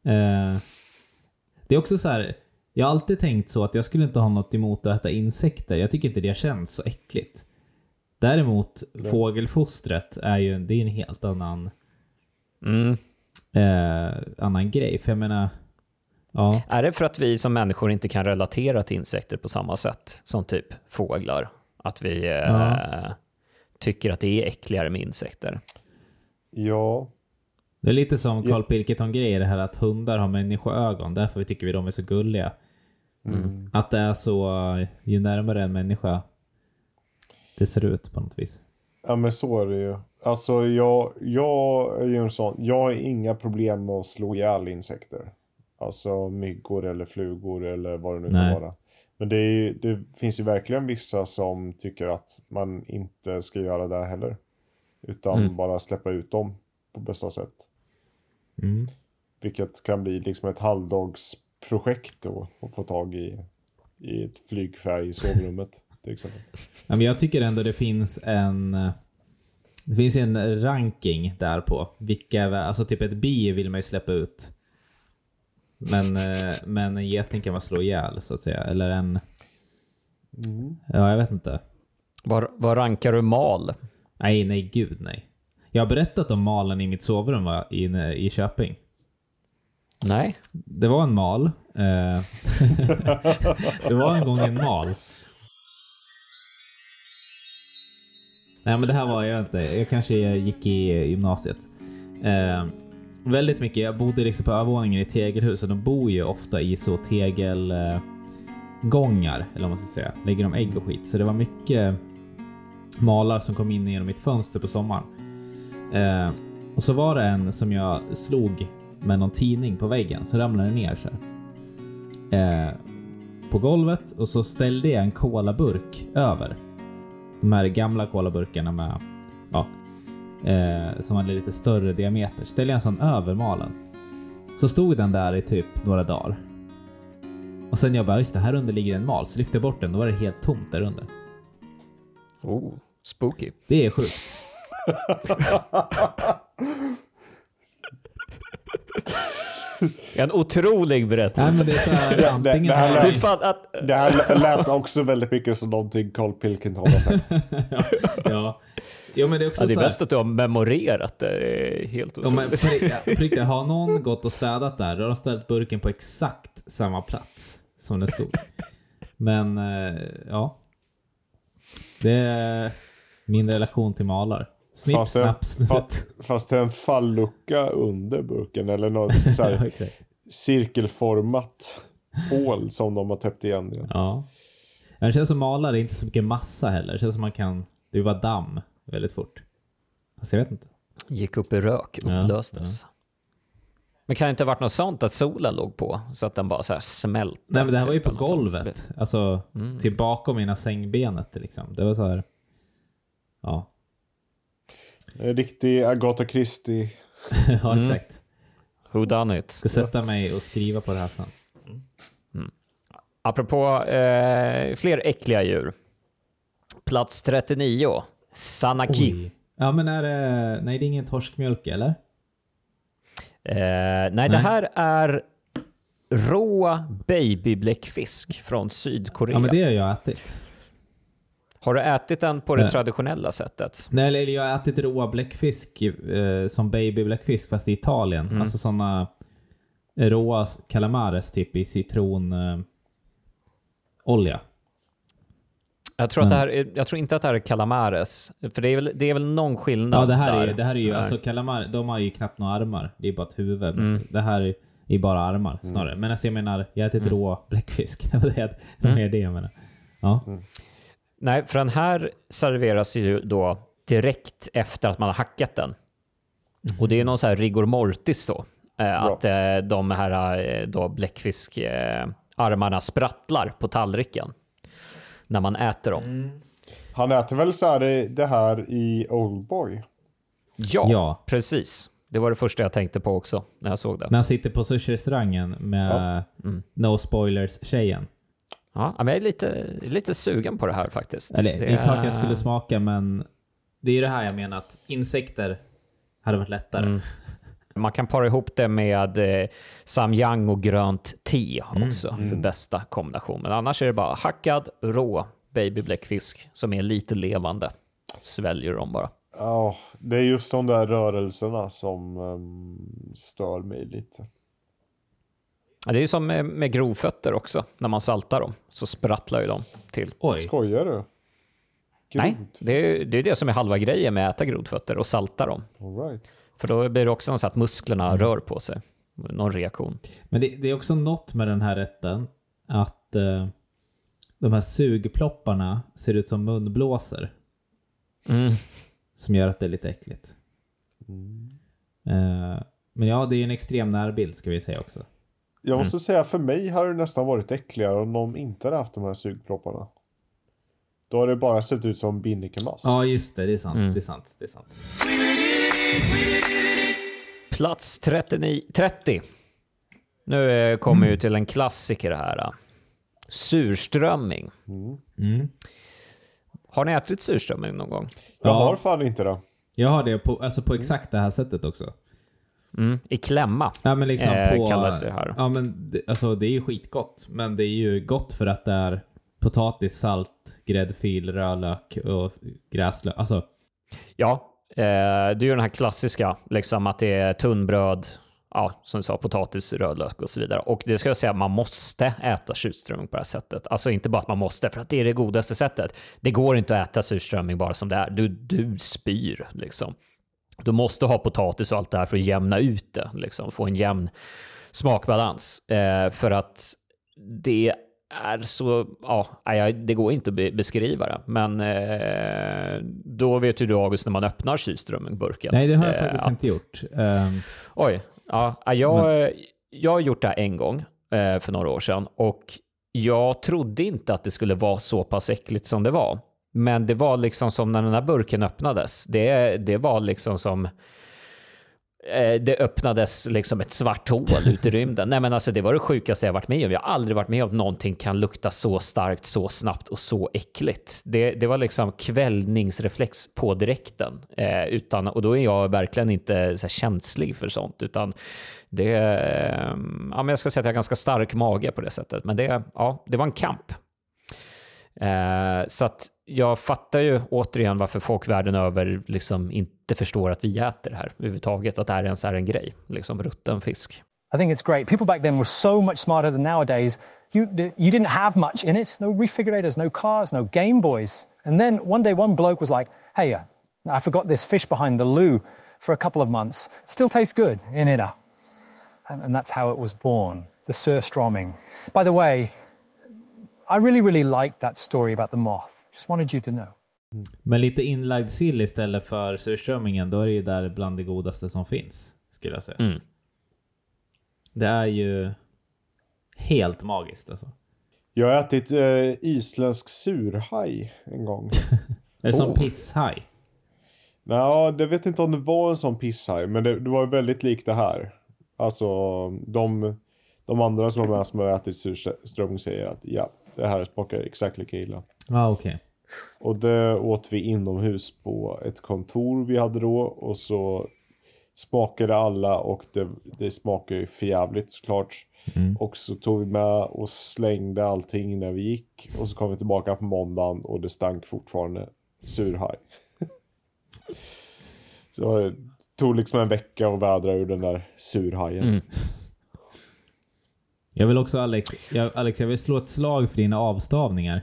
Eh, det är också så här. Jag har alltid tänkt så att jag skulle inte ha något emot att äta insekter. Jag tycker inte det känns så äckligt. Däremot, fågelfostret är ju det är en helt annan, mm. eh, annan grej. För jag menar, ja. Är det för att vi som människor inte kan relatera till insekter på samma sätt som typ fåglar? Att vi eh, Ja. tycker att det är äckligare med insekter? Ja, Det är lite som Carl Pilkington-grejer det här att hundar har människoögon. Därför tycker vi de är så gulliga. Att det är så, ju närmare en människa det ser ut på något vis. Ja men så är det ju. Alltså jag, jag är ju en sån, jag har inga problem med att slå ihjäl insekter. Alltså myggor eller flugor eller vad det nu Nej. kan vara. Men det, är det finns ju verkligen vissa som tycker att man inte ska göra det heller. Utan bara släppa ut dem på bästa sätt. Mm. Vilket kan bli liksom ett halvdagsprojekt då. Att få tag i, i ett flygfärg i sovrummet till exempel. Ja, men jag tycker ändå det finns en... Det finns en ranking där på vilka, alltså typ ett bi vill man ju släppa ut. Men, eh, men en geting kan man slå ihjäl så att säga. Eller en... Ja, jag vet inte. Var, var rankar du mal? Nej, nej, gud nej. Jag har berättat om malen i mitt sovrum va, i, i Köping. Nej. Det var en mal. Eh, det var en gång en mal. Nej men det här var jag inte. Jag kanske gick i gymnasiet. Eh, väldigt mycket. Jag bodde liksom på övervåningen i tegelhus och de bor ju ofta i så tegelgångar. Eh, gångar, eller vad man ska säga. Lägger de ägg och skit. Så det var mycket malar som kom in genom mitt fönster på sommaren. Eh, och så var det en som jag slog med någon tidning på väggen, så ramlade den ner så. Eh, på golvet och så ställde jag en kolaburk över. De här gamla kolaburkarna med, ja, eh, som hade lite större diameter. Ställde jag en sån över malen. Så stod den där i typ några dagar. Och sen jag bara, just det, här under ligger en mal. Så lyfte jag bort den, då var det helt tomt där under. Oh, spooky. Det är sjukt. En otrolig berättelse. Nej det här, det- antingen det här har lät- att, Det här också väldigt mycket som någonting Carl Pilkington har sagt. ja. Jo men det är också ja, det är så här, bäst att du har memorerat det. Det är helt Ja, men otroligt. på ri- ja, på riktigt, har någon gått och städat där, då har de ställt burken på exakt samma plats som det stod. Men, eh, ja. Det är min relation till malar. Snipp, Fast snapp, snut. fast, fast det är en fallucka under burken eller något så Ja, här exakt. cirkelformat hål som de har täppt igen. igen. Ja. Ja, Det känns som malar är inte så mycket massa heller. Det känns som man kan... Det är bara damm väldigt fort. Fast jag vet inte. Gick upp i rök, Ja, upplöstes. Men kan det inte ha varit något sånt att solen låg på? Så att den bara så här smälte? Nej men det här var ju typ, på eller något sånt. golvet. Alltså, till bakom mina sängbenet liksom. Det var så här... Ja. En riktig Agatha Christie. ja, exakt. Who done it? Ska sätta mig och skriva på det här sen. Apropå eh, fler äckliga djur. Plats 39. Sanaki. Ja men är det... Nej det är ingen torskmjölk eller? Eh, nej, det här är rå babybläckfisk från Sydkorea. Ja men det har jag ätit. Har du ätit den på det Nej. traditionella sättet? Nej eller jag har ätit råa bläckfisk eh, som babybläckfisk fast i Italien. Mm. Alltså såna råa calamares typ i citron... Eh. Jag tror, att det Men- här är, jag tror inte att det här är calamares. För det är väl, det är väl någon skillnad Ja det här är, där. ju- det här är ju, Nej. alltså calamar, de har ju knappt några armar. Det är bara ett huvud. Mm. så- Det här är är bara armar snarare. Men alltså jag menar, jag har ätit rå bläckfisk. Det var det, det, var mer det jag menar. Ja. Nej, för den här serveras ju då direkt efter att man har hackat den. Och det är någon så här rigor mortis då. Eh, Att eh, de här eh, då bläckfisk eh, sprattlar på tallriken. När man äter dem. Han äter väl så här det- här i Oldboy? Ja, Ja. precis. Det var det första jag tänkte på också när jag såg det. När han sitter på sushi-restaurangen med No Spoilers-tjejen. Ja, men jag är lite, lite sugen på det här faktiskt. Eller, det är klart jag skulle smaka, men det är det här jag menar att insekter hade varit lättare. Mm. Man kan para ihop det med eh, samyang och grönt te också för bästa kombination. Men annars är det bara hackad, rå babybläckfisk som är lite levande. Sväljer dem bara. Ja, det är just de där rörelserna som ehm, stör mig lite. Ja, Det är som med, med grovfötter också. När man saltar dem så sprattlar ju de till. Oj. Skojar du? Nej, det är, det är det som är halva grejen med att äta grodfötter och salta dem. All right. För då blir det också så att musklerna rör på sig. Någon reaktion. Men det, det är också något med den här rätten att eh, de här sugplopparna ser ut som munblåsor. Mm. Som gör att det är lite äckligt. Eh, men ja, det är ju en extrem närbild ska vi säga också. Jag måste säga, för mig hade det nästan varit äckligare om de inte hade haft de här sugpropparna. Då har det bara sett ut som binnikemask. Ja, just det. Det är sant. Det är sant. Det är sant. Plats 39, 30. Nu eh, kommer vi ju till en klassiker här. eh. Surströmming. Mm. Har ni ätit surströmming någon gång? Jag Ja. har fan inte det. Jag har det på, alltså på exakt det här sättet också. Mm. I klämma. Ja, men liksom Eh, på... kallas det här. Ja, men alltså det är ju skitgott. Men det är ju gott för att det är potatis, salt, gräddfil, rödlök och gräslök. Alltså, Ja, eh, det är ju den här klassiska, liksom att det är tunnbröd, ja, som du sa, potatis, rödlök och så vidare. Och det ska jag säga, man måste äta surströmming på det här sättet. Alltså inte bara att man måste, för att det är det godaste sättet. Det går inte att äta surströmming bara som det är. Du, du spyr liksom. Du måste ha potatis och allt det här för att jämna ut det, liksom, få en jämn smakbalans. Eh, för att det är så, ja, det går inte att be- beskriva det. Men eh, då vet ju du August när man öppnar surströmmingburken. nej, det har jag eh, faktiskt att- inte gjort. Ehm, Oj, ja, ja, jag, eh, jag har gjort det här en gång eh, för några år sedan och jag trodde inte att det skulle vara så pass äckligt som det var. Men det var liksom som när den här burken öppnades. Det, det var liksom som eh, det öppnades liksom ett svart hål ut i rymden. Nej men alltså det var det sjukaste jag varit med om. Jag har aldrig varit med om att någonting kan lukta så starkt, så snabbt och så äckligt. Det, det var liksom kvällningsreflex på direkten. Eh, utan, och då är jag verkligen inte så känslig för sånt. Utan det, eh, ja, men jag ska säga att jag har ganska stark mage på det sättet. Men det, ja, det var en kamp. Eh, så att jag fattar ju återigen varför folk världen över liksom inte förstår att vi äter det här överhuvudtaget. Att det här ens är en grej. Liksom rutten fisk. I think it's great. People back then were so much smarter than nowadays. You, you didn't have much in it no refrigerators, no cars, no Game Boys. And then one day, one bloke was like, hey, uh, I forgot this fish behind the loo for a couple of months. Still tastes good in it. Uh. And, and that's how it was born, the surströmming. By the way, i really, really liked that story about the moth. Just wanted you to know. men lite inlagd sill istället för surströmmingen, då är det ju där bland det godaste som finns. Skulle jag säga. Mm. Det är ju helt magiskt alltså. Jag har ätit eh, isländsk surhaj en gång. Det är som Oh. pisshaj. Ja, det vet inte om det var en sån pisshaj, men det, det var väldigt likt det här. Alltså, de, de andra som var med som har ätit surströmming säger att ja, det här smakar exakt lika illa. Ja, ah, okej. Och det åt vi inomhus på ett kontor vi hade då och så smakade alla och det, det smakade ju förjävligt såklart. Och så tog vi med och slängde allting när vi gick och så kom vi tillbaka på måndagen och det stank fortfarande surhaj. så det tog liksom en vecka att vädra ur den där surhajen. Jag vill också Alex, jag, Alex, jag vill slå ett slag för dina avstavningar.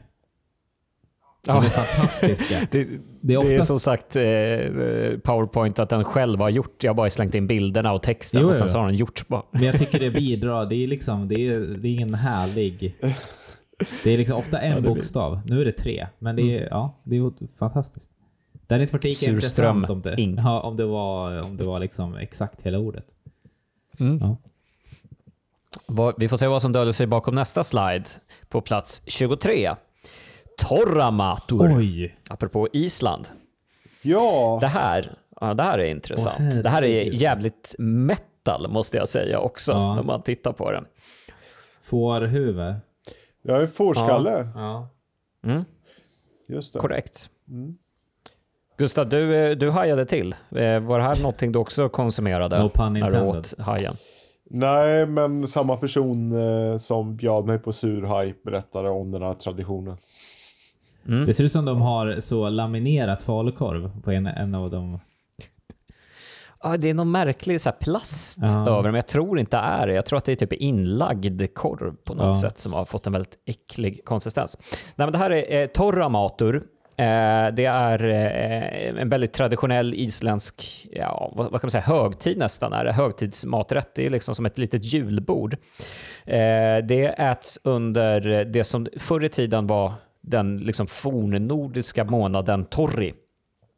De Ja. är fantastiska. Det, Det det, är är oftast- som sagt eh, Powerpoint att den själv har gjort. Jag har bara slängt in bilderna och texten Jo, och sen så har den gjort bara. Men jag tycker det bidrar. Det är liksom, det är, det är en härlig... Det är liksom ofta en bokstav. Nu är det tre. Men det är, ja, det är fantastiskt. Det hade inte varit lika intressant om det, ja, om det var, om det var liksom exakt hela ordet. Mm. Ja. Vi får se vad som döljer sig bakom nästa slide. På plats 23. Torramatur. Oj! Apropå Island. Ja, Det här Ja, det här är intressant. Åh, det här är jävligt metal måste jag säga också, Ja. när man tittar på den. Fårhuvud. Jag är fårskalle. Ja. Just det. Korrekt. Gustav, du, eh, du hajade till. Eh, Var det här någonting du också konsumerade No pun när du intended. åt hajen? Nej, men samma person eh, som bjöd mig på surhaj berättade om den här traditionen. Det ser ut som de har så laminerat falukorv på en, en av dem. Ja, det är någon märklig så här plast Ja. över men jag tror inte det är det. Jag tror att det är typ inlagd korv på något Ja. sätt som har fått en väldigt äcklig konsistens. Nej, men det här är eh, torra matur. Eh, det är eh, en väldigt traditionell isländsk, ja, vad, kan man säga, högtid nästan. Är det. Högtidsmaträtt. Det är liksom som ett litet julbord. Eh, det äts under det som förr i tiden var den liksom fornnordiska månaden torri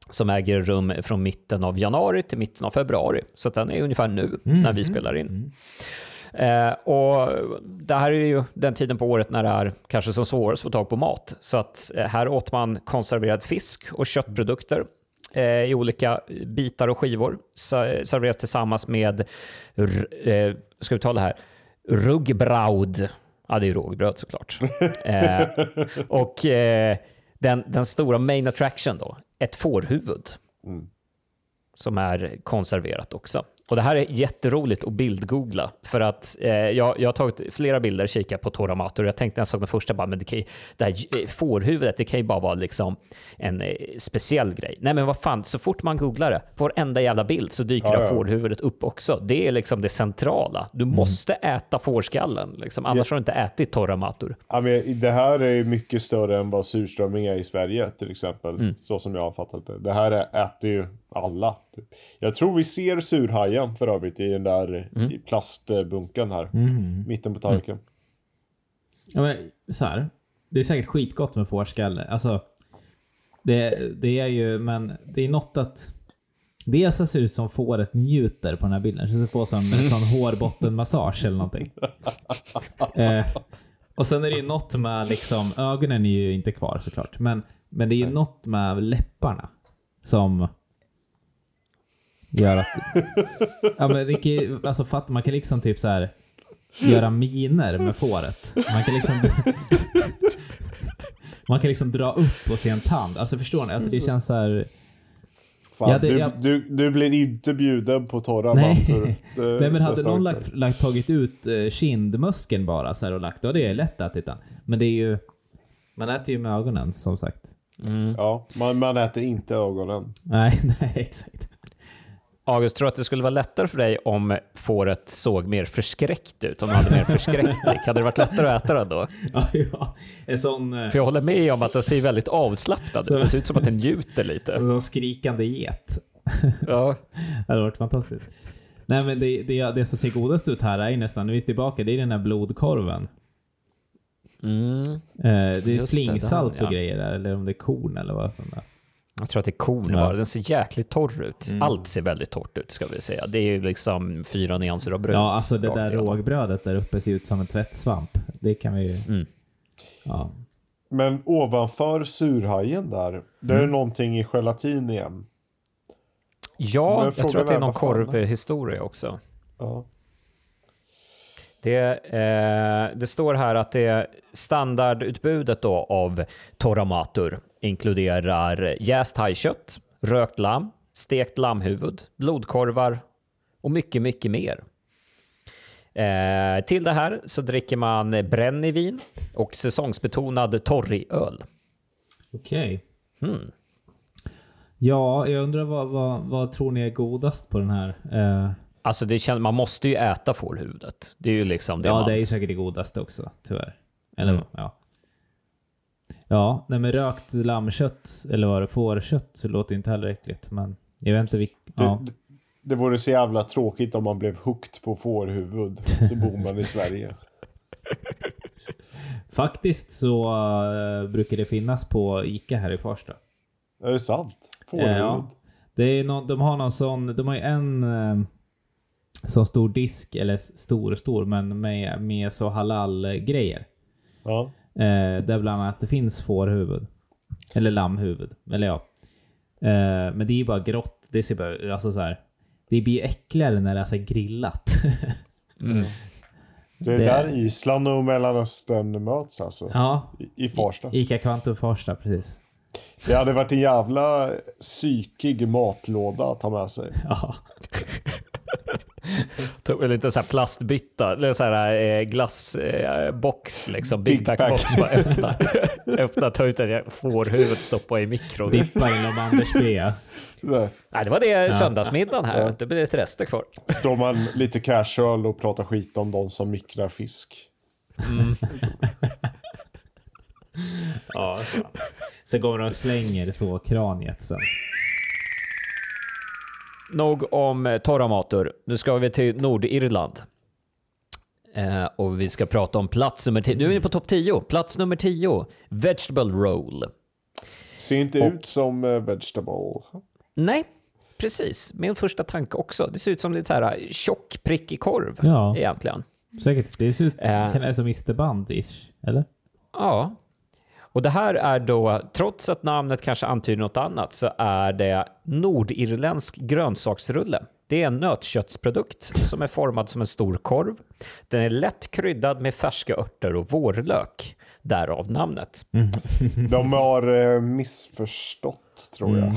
som äger rum från mitten av januari till mitten av februari. Så den är ungefär nu när vi spelar in. Eh, och det här är ju den tiden på året när det är kanske som svårast att få tag på mat. Så att eh, här åt man konserverad fisk och köttprodukter eh, i olika bitar och skivor. Så, serveras tillsammans med, eh, ska vi ta det här, ruggbraud. Ja, det är rågbröd såklart. eh, och eh, den, den stora main attraction då, ett fårhuvud. Som är konserverat också. Och det här är jätteroligt att bildgoogla för att eh, jag, jag har tagit flera bilder och kikat på Tora Matur. Jag tänkte när jag såg den första, bara, men det, kan ju, det här eh, fårhuvudet, det kan ju bara vara liksom en eh, speciell grej. Nej men vad fan, så fort man googlar det, på varenda jävla bild så dyker Ja, det här ja. fårhuvudet upp också. Det är liksom det centrala. Du måste äta fårskallen, liksom. annars har du inte ätit Tora Matur. Ja, men det här är ju mycket större än vad surströmming är i Sverige till exempel. Så som jag har fattat det. Det här är- äter ju alla. Typ. Jag tror vi ser surhajen för övrigt i den där i plastbunken här. Mitten på tallriken. Ja, men, så här. Det är säkert skitgott med fårskalle. Alltså, det, det är ju, men det är något att... Dels så ser det ut som fåret njuter på den här bilden. Så det får som en sån hårbottenmassage eller någonting. eh, och sen är det ju något med liksom, ögonen är ju inte kvar såklart. Men, men det är ju något med läpparna som gör att... ja men det kan, alltså fatta, man kan liksom typ så här göra miner med fåret. Man kan liksom... man kan liksom dra upp och se en tand. Alltså förstår ni? Alltså det känns så här... Fan, Ja, det- du, jag- du, du blir inte bjuden på torra Nej. Det- Nej men hade någon lagt, lagt, tagit ut eh, kindmuskeln bara så här och lagt, då hade det lätt ätit den. Men det är ju... Man äter ju med ögonen som sagt. Ja, man, man äter inte ögonen. Nej, nej exakt. August, tror du att det skulle vara lättare för dig om fåret såg mer förskräckt ut? Om det hade mer förskräckt blick? Hade det varit lättare att äta den då? Ja, ja. En sån... eh, För jag håller med om att den ser väldigt avslappnad ut. Det ser ut som att den njuter lite. En skrikande get. Ja. Det hade varit fantastiskt. Nej men det, det, det som ser godast ut här är nästan, nu är vi tillbaka, det är den här blodkorven. Mm. Eh, det är Just det, flingsalt den, ja. och grejer där, eller om det är korn eller vad fan det är. Jag tror att det är korn Ja. bara. Den ser jäkligt torr ut. Mm. Allt ser väldigt torrt ut ska vi säga. Det är ju liksom fyra nyanser av brunt. Ja, alltså det där rågbrödet där uppe ser ut som en tvättsvamp. Det kan vi ju... Mm. Ja. Men ovanför surhajen där, det Mm. är någonting i gelatin igen. Ja, Men jag tror att det är någon korvhistoria också. Ja. Det, eh, det står här att det standardutbudet då av torra matur inkluderar jäst hajkött, rökt lamm, stekt lammhuvud, blodkorvar och mycket, mycket mer. Eh, till det här så dricker man brännvin och säsongsbetonad torriöl. Okej. Hmm. Ja, jag undrar vad, vad, vad tror ni är godast på den här? Eh, Alltså det känns, man måste ju äta fårhuvudet. Det är ju liksom det ja, man... det är ju säkert det godaste också, tyvärr. Eller Mm. ja. Ja, nej men rökt lammkött, eller vad det fårkött, så låter inte heller äckligt. Men jag vet inte vilk... Ja. Det, det vore så jävla tråkigt om man blev hooked på fårhuvud. Så bor man i Sverige. Faktiskt så eh, brukar det finnas på Ica här i Farsta. Är det sant? Fårhuvud? ja. Det är någon, de har någon sån, de har ju en eh, så stor disk, eller stor och stor, men med, med så halal-grejer. Ja. Eh, där bland annat det finns fårhuvud. Eller lammhuvud. Eller ja. Eh, men det är ju bara grått. Det ser bara, alltså så här, det blir ju äckligare när det är så grillat. Det är Det- där Island och Mellanöstern möts alltså. ja. I, I Farsta. Ica Kvantum Farsta, precis. Det hade varit en jävla psykig matlåda att ha med sig. Ja. Tog en liten så här plastbytta, eller så här eh, glassbox liksom, Big, Big Pack Pack. box. Bara öppna, öppna, ta ut ett fårhuvud, stoppa i mikron. Dippa inom Anders B. Nej, det var det söndagsmiddagen här. Det blir lite rester kvar. Står man lite casual och pratar skit om de som mikrar fisk. Ja, fan. Sen går de och slänger så kraniet sen. Nog om eh, torra mator. Nu ska vi till Nordirland. Eh, och vi ska prata om plats nummer 10. Nu är vi på topp 10. Plats nummer 10. Vegetable roll. Ser inte ut som eh, vegetable. Nej, precis. Min första tanke också. Det ser ut som lite så här eh, tjock, prickig korv Ja. egentligen. Säkert. Det ser ut Eh. kan det är som Mr. Band-ish, eller? Ja. Och det här är då, trots att namnet kanske antyder något annat, så är det nordirländsk grönsaksrulle. Det är en nötköttsprodukt som är formad som en stor korv. Den är lätt kryddad med färska örter och vårlök. Därav namnet. De har eh, missförstått tror jag.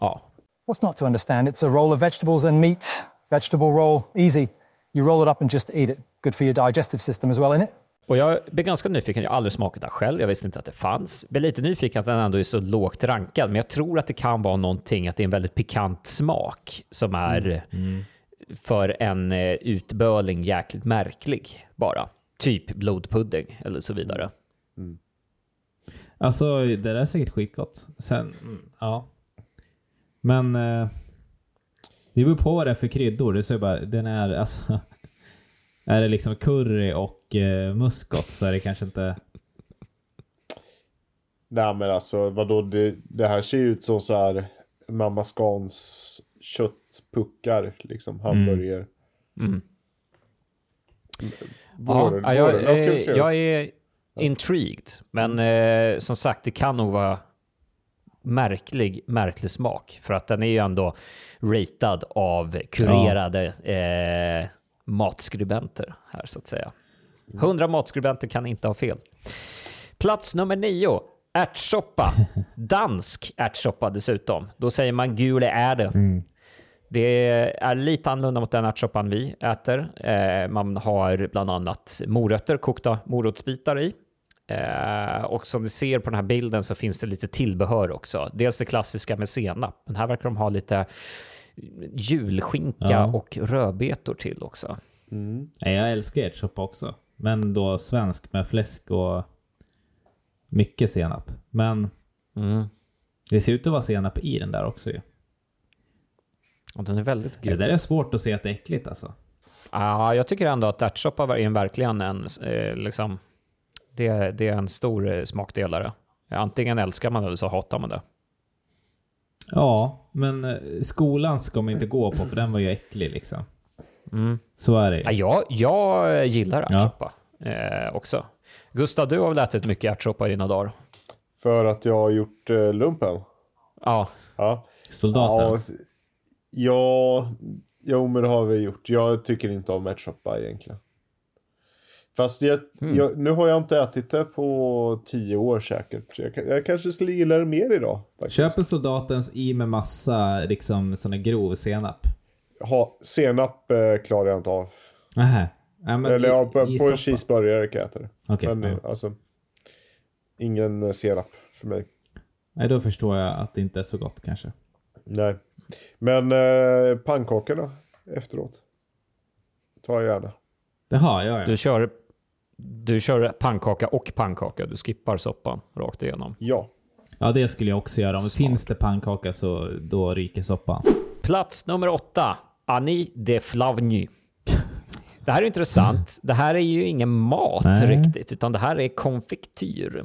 Ja. What's not to understand? It's a roll of vegetables and meat. Vegetable roll, easy. You roll it up and just eat it. Good for your digestive system as well, innit? Och jag blir ganska nyfiken, jag har aldrig smakat den själv, jag visste inte att det fanns. Blir lite nyfiken att den ändå är så lågt rankad, men jag tror att det kan vara någonting, att det är en väldigt pikant smak som är för en eh, utböling jäkligt märklig bara. Typ blodpudding eller så vidare. Alltså, det där är säkert skitgott. Sen, mm, ja. Men... Eh, det beror på vad det är för kryddor. Det är bara, den är alltså... Är det liksom curry och eh, muskot så är det kanske inte... Nej men alltså vadå, det, det här ser ju ut som så här Mamma Scans köttpuckar, liksom hamburgare. Mm. Vår, Ja, jag, eh, trevligt. jag är intrigued, men eh, som sagt, det kan nog vara märklig, märklig smak. För att den är ju ändå ratad av kurerade eh, matskribenter här så att säga. 100 matskribenter kan inte ha fel. Plats nummer nio. Ärtsoppa. Dansk ärtsoppa dessutom. Då säger man gule är det. Det är lite annorlunda mot den ärtsoppan vi äter. Eh, man har bland annat morötter, kokta morotsbitar i. Eh, och som ni ser på den här bilden så finns det lite tillbehör också. Dels det klassiska med senap, men här verkar de ha lite julskinka Ja. och rödbetor till också. Nej, jag älskar ärtsoppa också. Men då svensk med fläsk och mycket senap. Men Mm. det ser ut att vara senap i den där också ju. Och den är väldigt Det gul. där är svårt att se att det är äckligt alltså. Ja, jag tycker ändå att ärtsoppa är en- verkligen en, eh, liksom, det, det är en stor eh, smakdelare. Antingen älskar man det eller så hatar man det. Ja, men eh, skolan ska man inte gå på för den var ju äcklig liksom. Så är det Ja, ju. jag, jag gillar ärtsoppa eh, också. Gustav, du har väl ätit mycket ärtsoppa i dina dagar? För att jag har gjort eh, lumpen. Ja, Ja. Soldatens. Ja, ja, jo men det har vi gjort. Jag tycker inte om ärtsoppa egentligen. Fast jag, jag, nu har jag inte ätit det på tio år säkert. Jag, jag kanske skulle gilla det mer idag. Faktiskt. Köp en soldatens i med massa liksom sån grov senap. Ha, senap eh, klarar jag inte av. Nähä. Ja, men Eller i- ja, på, i på en cheeseburgare kan jag äta det. Okej, men ja. eh, alltså, ingen eh, senap för mig. Nej, då förstår jag att det inte är så gott kanske. Nej. Men eh, pannkakorna efteråt. Tar jag gärna. Jaha, ja, ja. du kör, du kör pannkaka och pannkaka. Du skippar soppan rakt igenom. Ja. Ja, det skulle jag också göra. Om finns det pannkaka så då ryker soppan. Plats nummer åtta. Annie de Flavny. Det här är intressant. Det här är ju ingen mat Nej. riktigt, utan det här är konfektyr.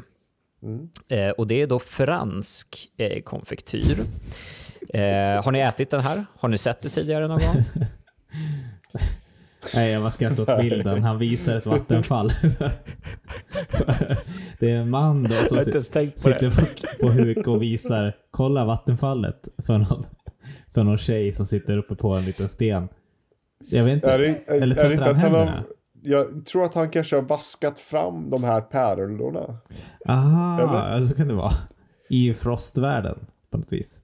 Eh, och det är då fransk eh, konfektyr. Eh, har ni ätit den här? Har ni sett det tidigare någon gång? Nej, jag var skrattat åt bilden. Han visar ett vattenfall. Det är en man då som sitter på, på huk och visar, kolla vattenfallet för någon, för någon tjej som sitter uppe på en liten sten. Jag vet inte. Är det, är, Eller tvättar han han händerna? har, jag tror att han kanske har vaskat fram de här pärlorna. Aha, Eller? ja, så kan det vara. I frostvärlden på något vis.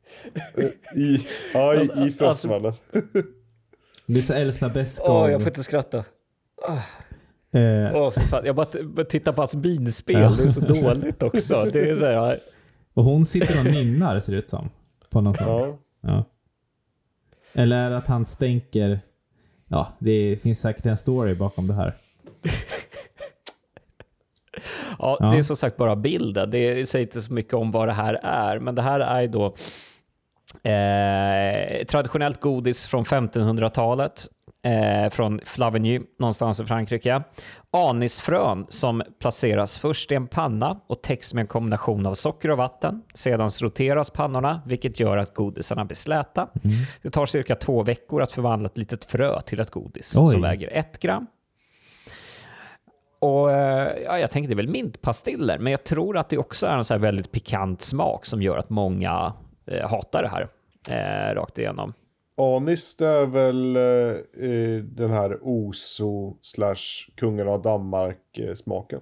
I, ja, i, i Alltså- så Elsa Åh, Beskow. jag får inte skratta. eh, Åh, för fan. Jag bara, tittar på hans minspel, det är så dåligt också. Det är så här, och hon sitter och nynnar ser det ut som. På någon sån. Ja. Ja. Eller att han stänker... Ja, det finns säkert en story bakom det här. Ja, Ja. det är som sagt bara bilden. Det säger inte så mycket om vad det här är, men det här är då eh, traditionellt godis från 1500-talet. Eh, från Flavigny, någonstans i Frankrike. Anisfrön som placeras först i en panna och täcks med en kombination av socker och vatten. Sedan roteras pannorna, vilket gör att godisarna blir släta. Det tar cirka två veckor att förvandla ett litet frö till ett godis Oj. som väger ett gram. Och eh, ja, Jag tänker det är väl mintpastiller, men jag tror att det också är en så här väldigt pikant smak som gör att många hatar det här eh, rakt igenom. Anis det är väl eh, eh, den här Oso slash kungen av Danmark eh, smaken.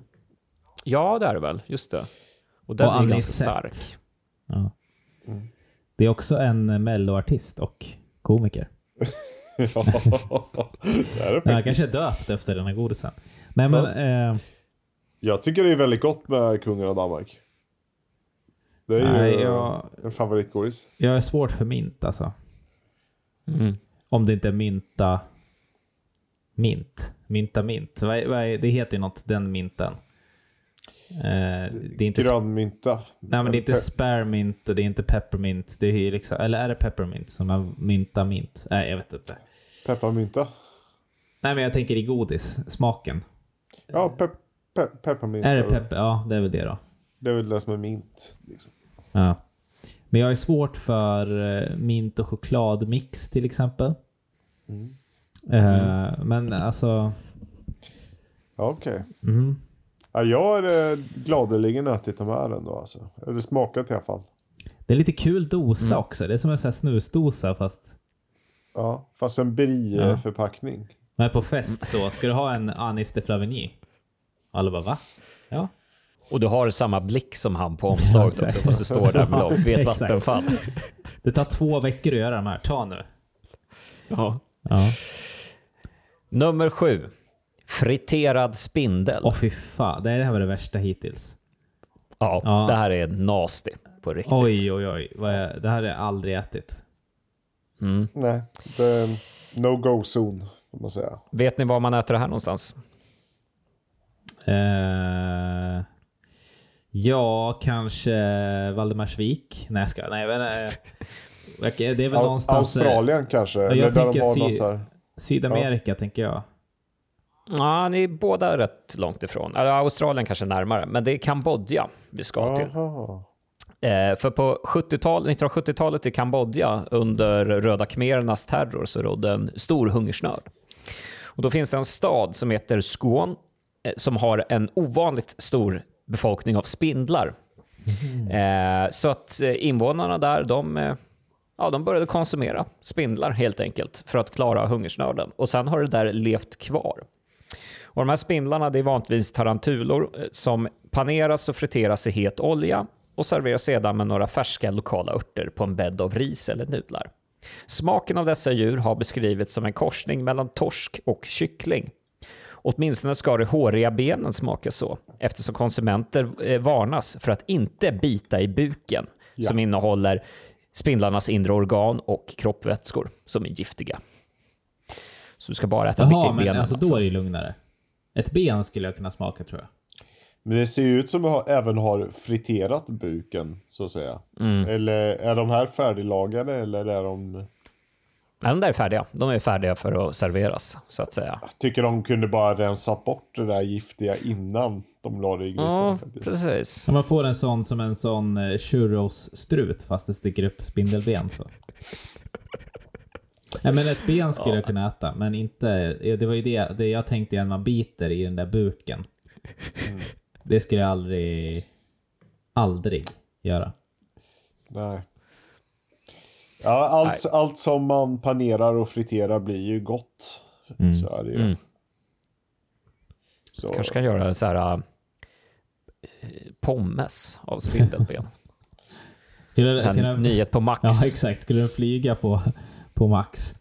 Ja, det är det väl. Just det. Och den Och är ganska anisett. stark. Ja. Det är också en melloartist och komiker. ja, det är det Han kanske är döpt efter den här godisen. Nej men, eh, Jag tycker det är väldigt gott med kungen av Danmark. Det är ju Nej, eh, jag- en favoritgodis. jag är svårt för mint alltså. Mm. Om det inte är mynta... Mint. Mynta mint. Vad är, vad är, det heter ju något, den minten. Eh, det är inte... Grönmynta. Nej men det är inte Pe- spearmint och det är inte peppermint. Det är ju liksom, eller är det peppermint som är mynta mint? Nej jag vet inte. Pepparmynta. Nej men jag tänker i godis, smaken. Ja, pep, pe, pepparmynta. Är det pepper? Ja, det är väl det då. Det är väl det som är mint. Liksom. Ja. Men jag är svårt för eh, mint och chokladmix till exempel. Eh, men alltså... Ja, okej. mhm. Ja, jag har eh, gladeligen ätit de här ändå alltså. Eller smakat i alla fall. Det är lite kul dosa också. Det är som en sån här snusdosa fast... Ja, fast en brie-förpackning. Men på fest så, ska du ha en Anis de Flavigny? Alla bara va? Ja. Och du har samma blick som han på omslaget exakt. också, fast du står där med Ja, vet exakt. Vattenfall. Det tar två veckor att göra de här. Ta nu. Ja. Ja. Nummer sju. Friterad spindel. Åh fy fan. Det här var det värsta hittills. ja, Ja. det här är nasty på riktigt. Oj oj oj. Det här har jag aldrig ätit. Mm. Nej, det är no-go-zon, får man säga. Vet ni var man äter det här någonstans? Eh, ja, kanske Valdemarsvik. Nej jag ska. Nej, men, det är väl någonstans... Australien kanske? jag eller där de tänker har. Sydamerika tänker jag. Ja, ni är båda rätt långt ifrån. Eller, Australien kanske närmare, men det är Kambodja vi ska till. Jaha. Eh, för på 70-tal, 1970-talet i Kambodja under röda khmerernas terror så rådde en stor hungersnöd. Och då finns det en stad som heter Skuon eh, som har en ovanligt stor befolkning av spindlar. Eh, så att eh, invånarna där, de, eh, ja, de började konsumera spindlar helt enkelt för att klara hungersnöden. Och sen har det där levt kvar. Och de här spindlarna det är vanligtvis tarantulor eh, som paneras och friteras i het olja och serveras sedan med några färska lokala örter på en bädd av ris eller nudlar. Smaken av dessa djur har beskrivits som en korsning mellan torsk och kyckling. Åtminstone ska de håriga benen smaka så, eftersom konsumenter eh, varnas för att inte bita i buken som innehåller spindlarnas inre organ och kroppvätskor som är giftiga. Så du ska bara äta Jaha, i men benen. alltså då är det lugnare. Ett ben skulle jag kunna smaka tror jag. Men det ser ju ut som att även har friterat buken, så att säga. Mm. Eller är de här färdiglagade eller är de... Nej, de där är färdiga. De är färdiga för att serveras, så att säga. Tycker de kunde bara rensa bort det där giftiga innan de la det i grytan Ja, faktiskt. precis. Om man får en sån som en sån eh, churros-strut fast det sticker upp spindelben så. Nej men ett ben skulle jag kunna äta, men inte... Det var ju det, det jag tänkte när man biter i den där buken. Det skulle jag aldrig, aldrig göra. Nej. Ja, allt, allt som man panerar och friterar blir ju gott. Så är det ju. Mm. Så, Kanske kan göra så här äh, pommes av spindelben. Skulle, skulle, Nyhet på Max. ja, exakt. Skulle den flyga på, på max?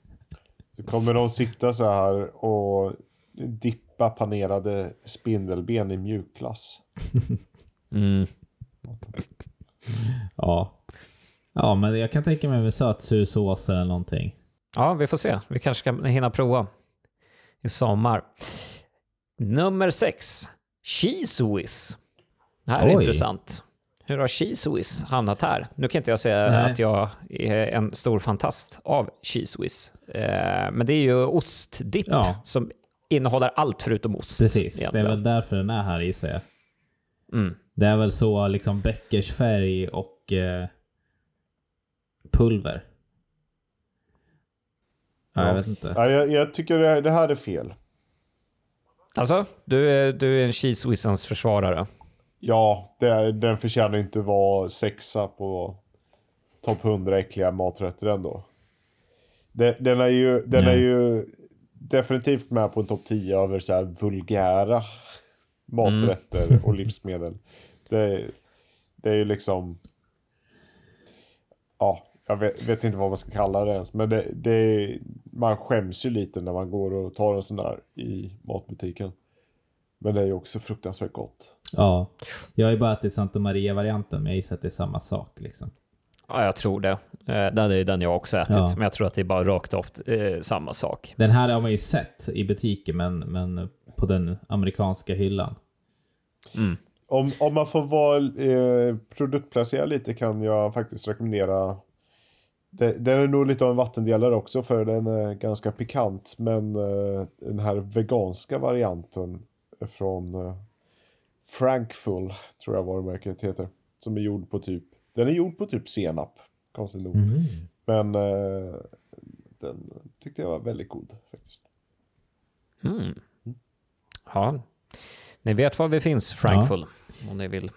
så kommer de sitta så här och dippa panerade spindelben i mjukglass. Mm. Ja. Ja, men jag kan tänka mig med sötsur sås eller någonting. Ja, vi får se. Vi kanske ska hinna prova i sommar. Nummer sex. Cheese Whiz. Det här är Oj. intressant. Hur har Cheese Whiz hamnat här? Nu kan inte jag säga Nej. att jag är en stor fantast av Cheese Whiz. Eh, men det är ju ostdipp Ja. som innehåller allt förutom ost. Precis, det är egentligen. väl därför den är här gissar jag. Mm. Det är väl så liksom Beckers färg och eh, pulver. Ja, jag vet inte. Ja, jag, jag tycker det, det här är fel. Alltså, du är, du är en Cheese Whizzens försvarare. Ja, det, den förtjänar inte vara sexa på topp 100 äckliga maträtter ändå. Det, den är ju, den är ju definitivt med på en topp 10 över så här vulgära maträtter och livsmedel. Det, det är ju liksom... Ja, jag vet, vet inte vad man ska kalla det ens. Men det, det, man skäms ju lite när man går och tar en sån där i matbutiken. Men det är ju också fruktansvärt gott. Ja. Jag har ju bara ätit Santa Maria-varianten, men jag gissar att det är samma sak. Liksom. Ja, jag tror det. Eh, Den är den jag också ätit, Ja. men jag tror att det är bara rakt av eh, samma sak. Den här har man ju sett i butiken, men, men på den amerikanska hyllan. Om, om man får vara eh, produktplacerad lite kan jag faktiskt rekommendera det, Den är nog lite av en vattendelare också för den är ganska pikant men eh, den här veganska varianten från eh, Frankful tror jag varumärket heter. Som är gjord på typ Den är gjord på typ senap. Konstigt nog. Men eh, den tyckte jag var väldigt god faktiskt. Ja. Ni vet var vi finns, Frankful, om ni vill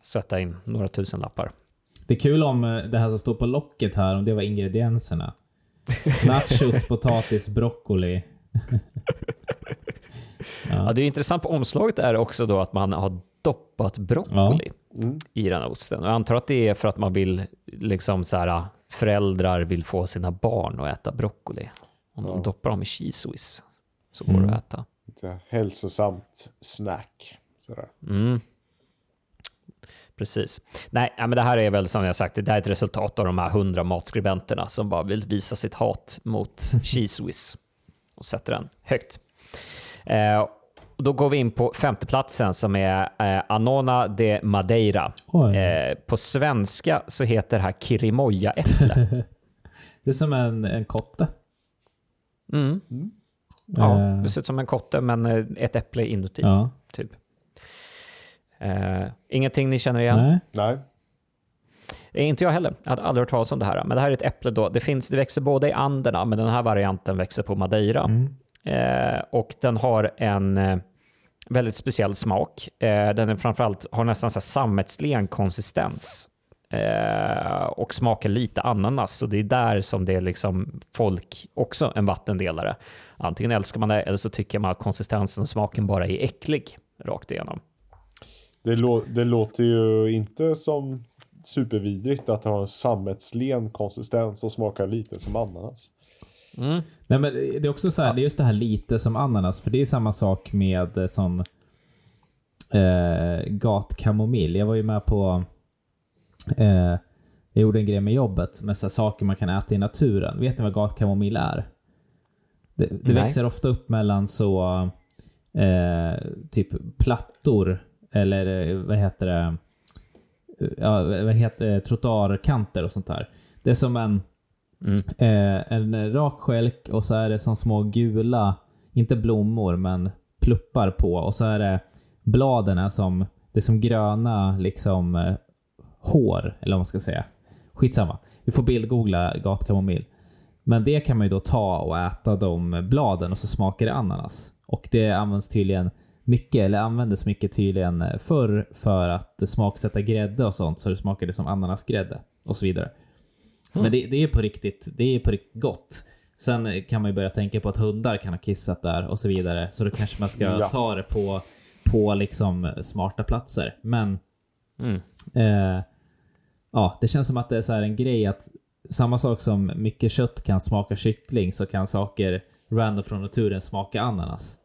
sätta in några tusen lappar. Det är kul om eh, det här som står på locket här, om det var ingredienserna. Nachos, potatis, broccoli. Ja. det är intressant på omslaget är också då att man har doppat broccoli i den här osten. Jag antar att det är för att man vill, liksom så här, föräldrar vill få sina barn att äta broccoli. Om de doppar dem i cheese whiz så går det att äta. Hälsosamt snack. Sådär. Precis. Nej, men det här är väl som jag sagt, det här är ett resultat av de här hundra matskribenterna som bara vill visa sitt hat mot cheese whiz och sätter den högt. Eh, då går vi in på femteplatsen som är eh, Anona de Madeira. Eh, på svenska så heter det här kirimoja-äpple. Det är som en, en kotte. Mm. Ja, Eh, det ser ut som en kotte men eh, ett äpple inuti. ja. Typ. Eh, ingenting ni känner igen? Nej. Nej. Eh, Inte jag heller. Jag hade aldrig hört talas om det här. Men det här är ett äpple då. Det, finns, det växer både i Anderna, men den här varianten växer på Madeira. Eh, och den har en eh, väldigt speciell smak. Eh, den är framförallt har nästan så här sammetslen konsistens. Eh, och smakar lite ananas. Så det är där som det är liksom folk också en vattendelare. Antingen älskar man det eller så tycker man att konsistensen och smaken bara är äcklig rakt igenom. Det, lå- det låter ju inte som supervidrigt att det har en sammetslen konsistens och smakar lite som ananas. Nej, men det är också så här, det är just det här lite som ananas, för det är samma sak med eh, som eh, gatkamomill. Jag var ju med på, eh, jag gjorde en grej med jobbet med så här saker man kan äta i naturen. Vet ni vad gatkamomill är? Det, det växer ofta upp mellan så eh, typ plattor eller eh, vad heter det? Ja, vad heter? Trottoarkanter och sånt där. Det är som en Eh, en rak skälk och så är det som små gula, inte blommor, men pluppar på. Och så är det bladen som, det är som gröna liksom eh, hår, eller vad man ska säga. Skitsamma. Vi får bildgoogla gatkamomill. Men det kan man ju då ta och äta de bladen och så smakar det ananas. Och det används tydligen mycket, eller användes mycket tydligen eh, förr för att smaksätta grädde och sånt, så det smakade som ananasgrädde och så vidare. Men det, det är på riktigt, det är på riktigt gott. Sen kan man ju börja tänka på att hundar kan ha kissat där och så vidare, så då kanske man ska Ja. ta det på, på liksom smarta platser. Men eh, ja, det känns som att det är så här en grej att samma sak som mycket kött kan smaka kyckling så kan saker random från naturen smaka ananas.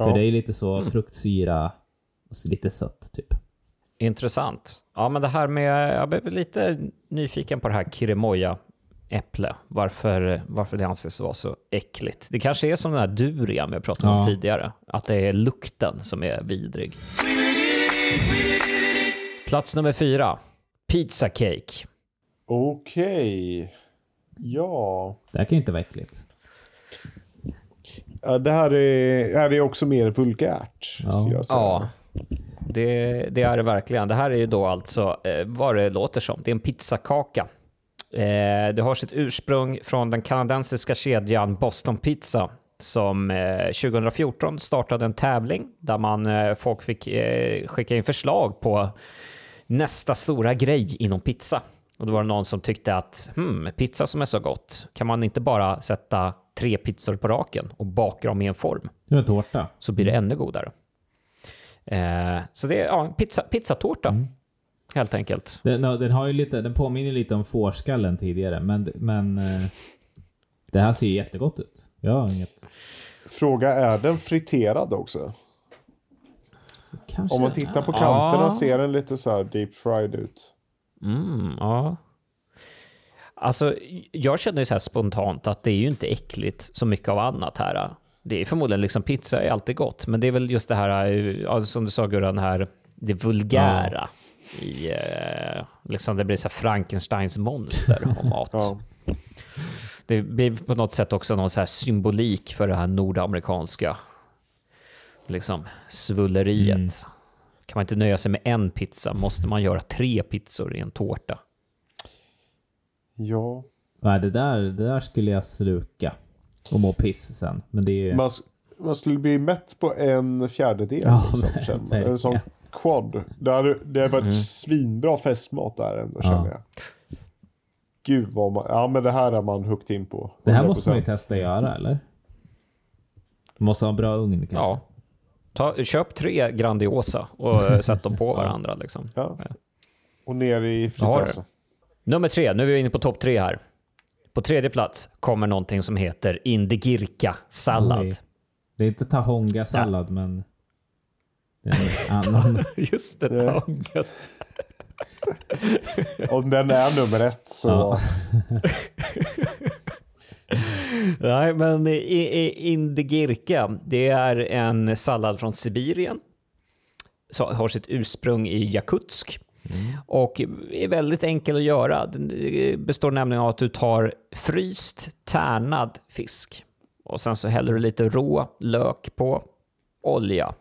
För Ja. det är lite så fruktsyra och så lite sött typ. Intressant. Ja, men det här med, jag blev lite nyfiken på det här kirimoja äpple. Varför, varför det anses vara så äckligt. Det kanske är som den här durian vi pratade om Ja. tidigare. Att det är lukten som är vidrig. Plats nummer fyra. Pizza cake. Okej. Ja. Det här kan ju inte vara äckligt. Ja. Det här är, det här är också mer vulgärt. Ja. Skulle jag säga. Ja, det, det är det verkligen. Det här är ju då alltså eh, vad det låter som. Det är en pizzakaka. Eh, det har sitt ursprung från den kanadensiska kedjan Boston Pizza som eh, 2014 startade en tävling där man, eh, folk fick eh, skicka in förslag på nästa stora grej inom pizza. Och då var det någon som tyckte att hmm, pizza som är så gott, kan man inte bara sätta tre pizzor på raken och baka dem i en form? Det är en tårta. så blir det ännu godare. Eh, så det är ja, en pizza, pizzatårta, helt enkelt. Den, den, har ju lite, den påminner lite om fårskallen tidigare, men, men eh, det här ser ju jättegott ut. Jag har inget... Fråga, är den friterad också? Kanske... Om man tittar på kanterna Ja. ser den lite så här deep fried ut. Mm, ja. Alltså, jag känner ju så här spontant att det är ju inte äckligt så mycket av annat här. Det är förmodligen liksom, pizza är alltid gott, men det är väl just det här, ja, som du sa Gurran, här, det vulgära. I, eh, liksom det blir så Frankensteins monster av mat. Ja. Det blir på något sätt också någon så här symbolik för det här nordamerikanska liksom, svulleriet. Mm. Kan man inte nöja sig med en pizza måste man göra tre pizzor i en tårta. Ja. Nej, det där, det där skulle jag sluka. Och må piss sen. Men det är ju... Man, man skulle bli mätt på en fjärdedel. Ja, liksom, man. en sån quad. Det hade, det hade varit svinbra festmat där ändå känner jag. Gud vad man... Ja men det här är man hooked in på. det här måste man ju 100%. testa att göra, eller? Måste ha en bra ugn kanske. Ja. Ta, köp tre Grandiosa och eh, sätt dem på varandra. Liksom. Ja. Och ner i Ja, fritösen. Nummer tre, nu är vi inne på topp tre här. På tredje plats kommer någonting som heter indigirka-sallad. Oj. Det är inte tahonga-sallad, men... Det är annan. Just det, Ja. taongas. Om den är nummer ett så... Ja. Nej, men indigirka, det är en sallad från Sibirien. Så har sitt ursprung i Jakutsk. Och är väldigt enkel att göra. Den eh, består nämligen av att du tar fryst, tärnad fisk. Och sen så häller du lite rå lök på, olja.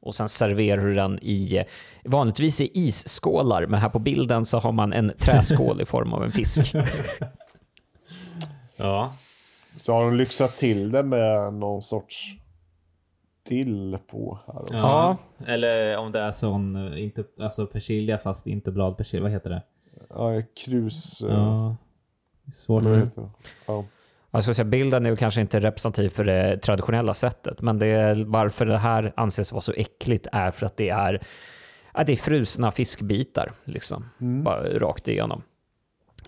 Och sen serverar du den i, eh, vanligtvis i isskålar, men här på bilden så har man en träskål i form av en fisk. Ja. Så har de lyxat till det med någon sorts dill på här också. ja. Eller om det är sån, eh, inte, alltså persilja fast inte bladpersilja. Vad heter det? Ja, krus... eh, Ja. Svårt. det? Ja. Jag ska säga, bilden är ju kanske inte representativ för det traditionella sättet, men det är, varför det här anses vara så äckligt är för att det är, ja, det är frusna fiskbitar, liksom. Bara rakt igenom.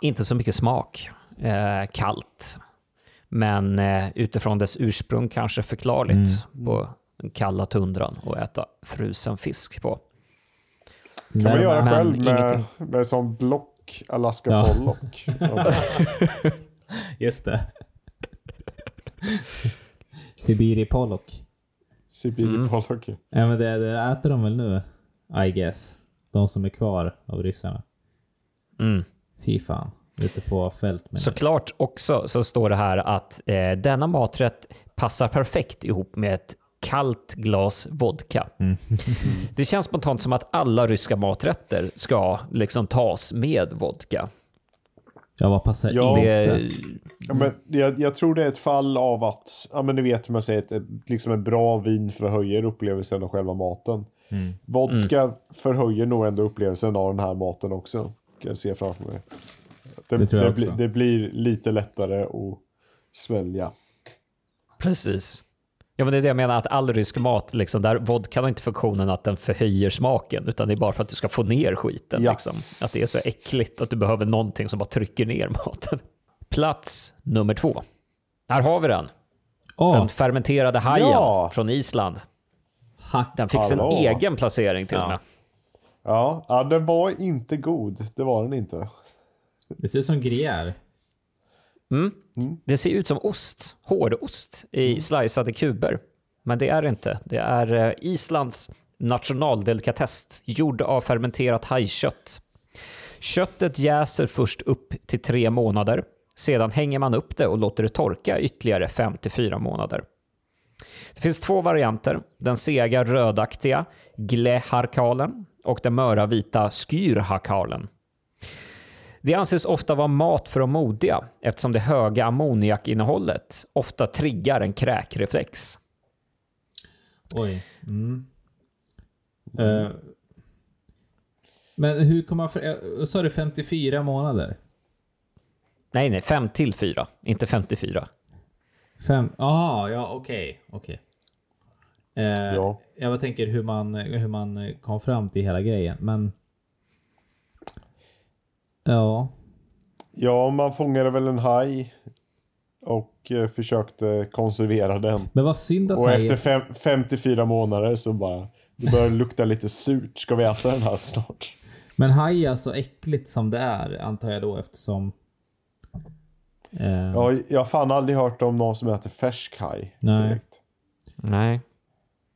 Inte så mycket smak. Eh, kallt. Men eh, utifrån dess ursprung kanske förklarligt på den kalla tundran och äta frusen fisk på. Kan man göra men själv med, ingenting. med sån block Alaska Ja. pollock. Just det. Sibiri Pollock. Sibiri Mm. pollock. Ja men det, det äter de väl nu? I guess. De som är kvar av ryssarna. Mm. Fy fan. Ute på fält med Såklart också så står det här att eh, denna maträtt passar perfekt ihop med ett kallt glas vodka. det känns spontant som att alla ryska maträtter ska liksom tas med vodka. Ja, vad passar Ja, inte? Det, Ja, men jag, jag tror det är ett fall av att, ja men ni vet hur man säger, ett, liksom en bra vin förhöjer upplevelsen av själva maten. Vodka förhöjer nog ändå upplevelsen av den här maten också. Kan jag se framför mig. Det, Det tror jag det, blir- också. det blir lite lättare att svälja. Precis. Ja, men det är det jag menar, att all rysk mat, liksom, där vodka har inte funktionen att den förhöjer smaken, utan det är bara för att du ska få ner skiten. Ja. Liksom. Att det är så äckligt att du behöver någonting som bara trycker ner maten. Plats nummer två. Här har vi den. Åh, Den fermenterade hajen Ja. från Island. Den fick sin Hallå. egen placering till och Ja. med. Ja, ja, den var inte god. Det var den inte. Det ser ut som gruyère. Det ser ut som ost, hårdost i sliceade kuber. Men det är det inte. Det är eh, Islands nationaldelikatess, gjord av fermenterat hajkött. Köttet jäser först upp till tre månader. Sedan hänger man upp det och låter det torka ytterligare 5 till 4 månader. Det finns två varianter. Den sega rödaktiga gleharkalen och den möra vita skyrhakalen. Det anses ofta vara mat för de modiga eftersom det höga ammoniakinnehållet ofta triggar en kräkreflex. Oj. Mm. Eh, men hur kommer man eh, Sa du 54 månader? Nej, nej, 5 till 4, inte 54. Fem? Jaha, ja okej. okej. Eh, Ja. Jag tänker hur man, hur man kom fram till hela grejen, men... Ja. Ja, man fångade väl en haj och eh, försökte konservera den. Men vad synd att Och hajen- efter fem, 54 månader så bara, det börjar lukta lite surt. Ska vi äta den här snart? Men haj är så äckligt som det är, antar jag då eftersom... Eh, Ja, jag har fan aldrig hört om någon som äter färsk haj. Nej. direkt. Nej.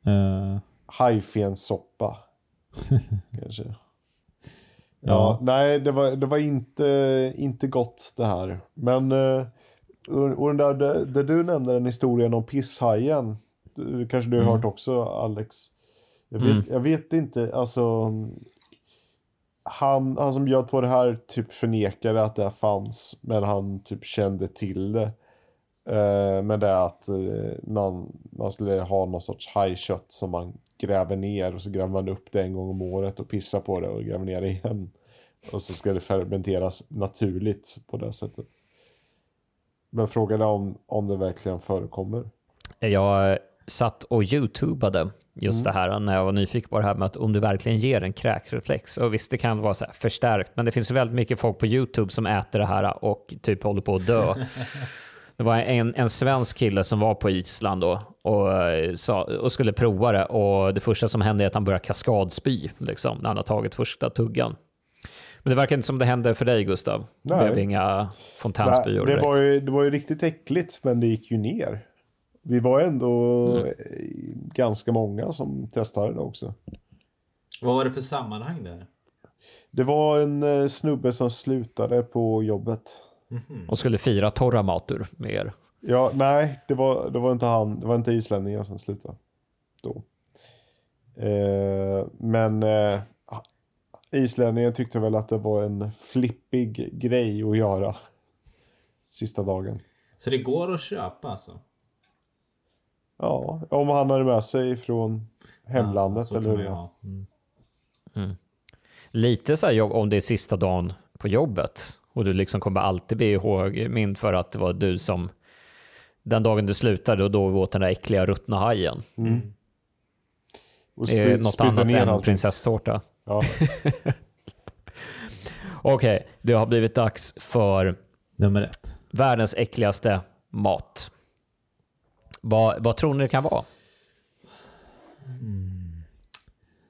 eh, Hajfenssoppa. Kanske. Ja, nej, det var, det var inte, inte gott det här. Men, eh, och den där, det, det du nämnde, den historien om pisshajen. det Kanske du har hört också, Alex. Jag vet, jag vet inte, alltså. Han, han som bjöd på det här typ förnekade att det fanns. Men han typ kände till det. Eh, men det är att eh, man, man skulle ha någon sorts hajkött som man gräver ner och så gräver man upp det en gång om året och pissar på det och gräver ner det igen. Och så ska det fermenteras naturligt på det sättet. Men frågan är om, om det verkligen förekommer. Jag satt och youtubade just det här när jag var nyfiken på det här med att om du verkligen ger en kräkreflex. Och visst, det kan vara så här förstärkt, men det finns väldigt mycket folk på youtube som äter det här och typ håller på att dö. Det var en, en svensk kille som var på Island då och, eh, sa, och skulle prova det och det första som hände är att han började kaskadspy liksom, när han har tagit första tuggan. Men det verkar inte som det hände för dig Gustav. Det Nej. blev inga fontänspyor det, direkt. var ju, det var ju riktigt äckligt men det gick ju ner. Vi var ändå Mm. eh, ganska många som testade det också. vad var det för sammanhang där? Det var en eh, snubbe som slutade på jobbet. Och skulle fira torra matur med er. Ja, nej, det var, det var inte han. Det var inte islänningen som slutade. Då. Eh, men eh, islänningen tyckte väl att det var en flippig grej att göra. Sista dagen. Så det går att köpa alltså? Ja, om han hade med sig från hemlandet så eller hur ha. Mm. Lite så här jobb, om det är sista dagen på jobbet och du liksom kommer alltid bli ihågmind för att det var du som den dagen du slutade och då åt den där äckliga ruttna hajen. Och Det är något annat än allting. prinsesstårta. Ja. Okej, det har blivit dags för Nummer ett. världens äckligaste mat. Vad, vad tror ni det kan vara?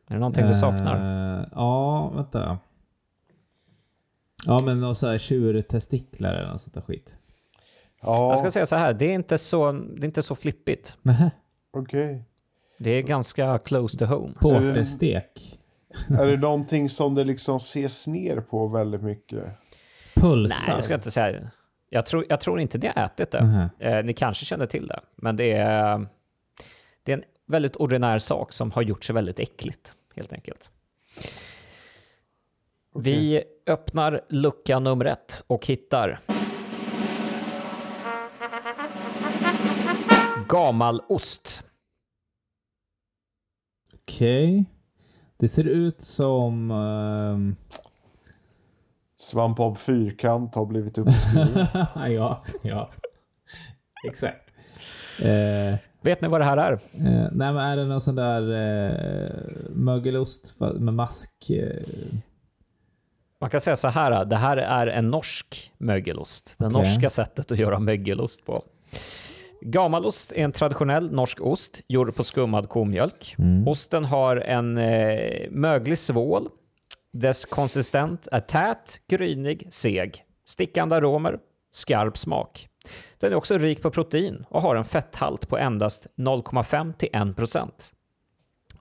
Är det någonting du saknar? Eh, ja, vänta. Ja, men någon sån här tjurtestiklar eller något sånt där skit. Jag Ja, ska säga så här, det är inte så, det är inte så flippigt. Nähä. okej. Det är ganska close to home. Påskstek. Är det någonting som det liksom ses ner på väldigt mycket? Pulsar. Nej, jag ska inte säga jag tror, jag tror inte ni har ätit det. Mhm. Eh, ni kanske känner till det, men det är, det är en väldigt ordinär sak som har gjort sig väldigt äckligt, helt enkelt. Vi öppnar lucka nummer ett och hittar gamalost. Okej. Det ser ut som... ehm, Svamp av fyrkant har blivit uppskuren. ja, ja. Exakt. Eh, Vet ni vad det här är? eh, nej, men är det någon sån där eh, mögelost med mask? Eh, Man kan säga så här, det här är en norsk mögelost. Det Okej. norska sättet att göra mögelost på. Gamalost är en traditionell norsk ost gjord på skummad komjölk. Osten har en eh, möglig svål. Dess konsistent är tät, grynig, seg. Stickande aromer, skarp smak. Den är också rik på protein och har en fetthalt på endast 0,5 till 1 procent.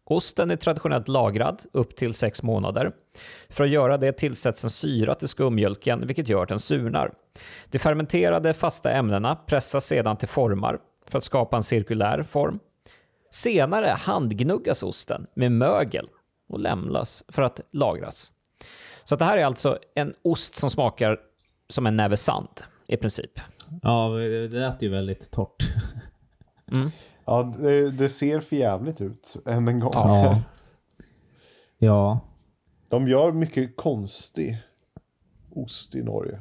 Osten är traditionellt lagrad upp till sex månader. För att göra det tillsätts en syra till skummjölken, vilket gör att den surnar. De fermenterade fasta ämnena pressas sedan till formar för att skapa en cirkulär form. Senare handgnuggas osten med mögel och lämnas för att lagras. Så det här är alltså en ost som smakar som en näve sand i princip. ja, det lät ju väldigt torrt. Ja, det, det ser för jävligt ut än en gång. Ja. ja. De gör mycket konstig ost i Norge.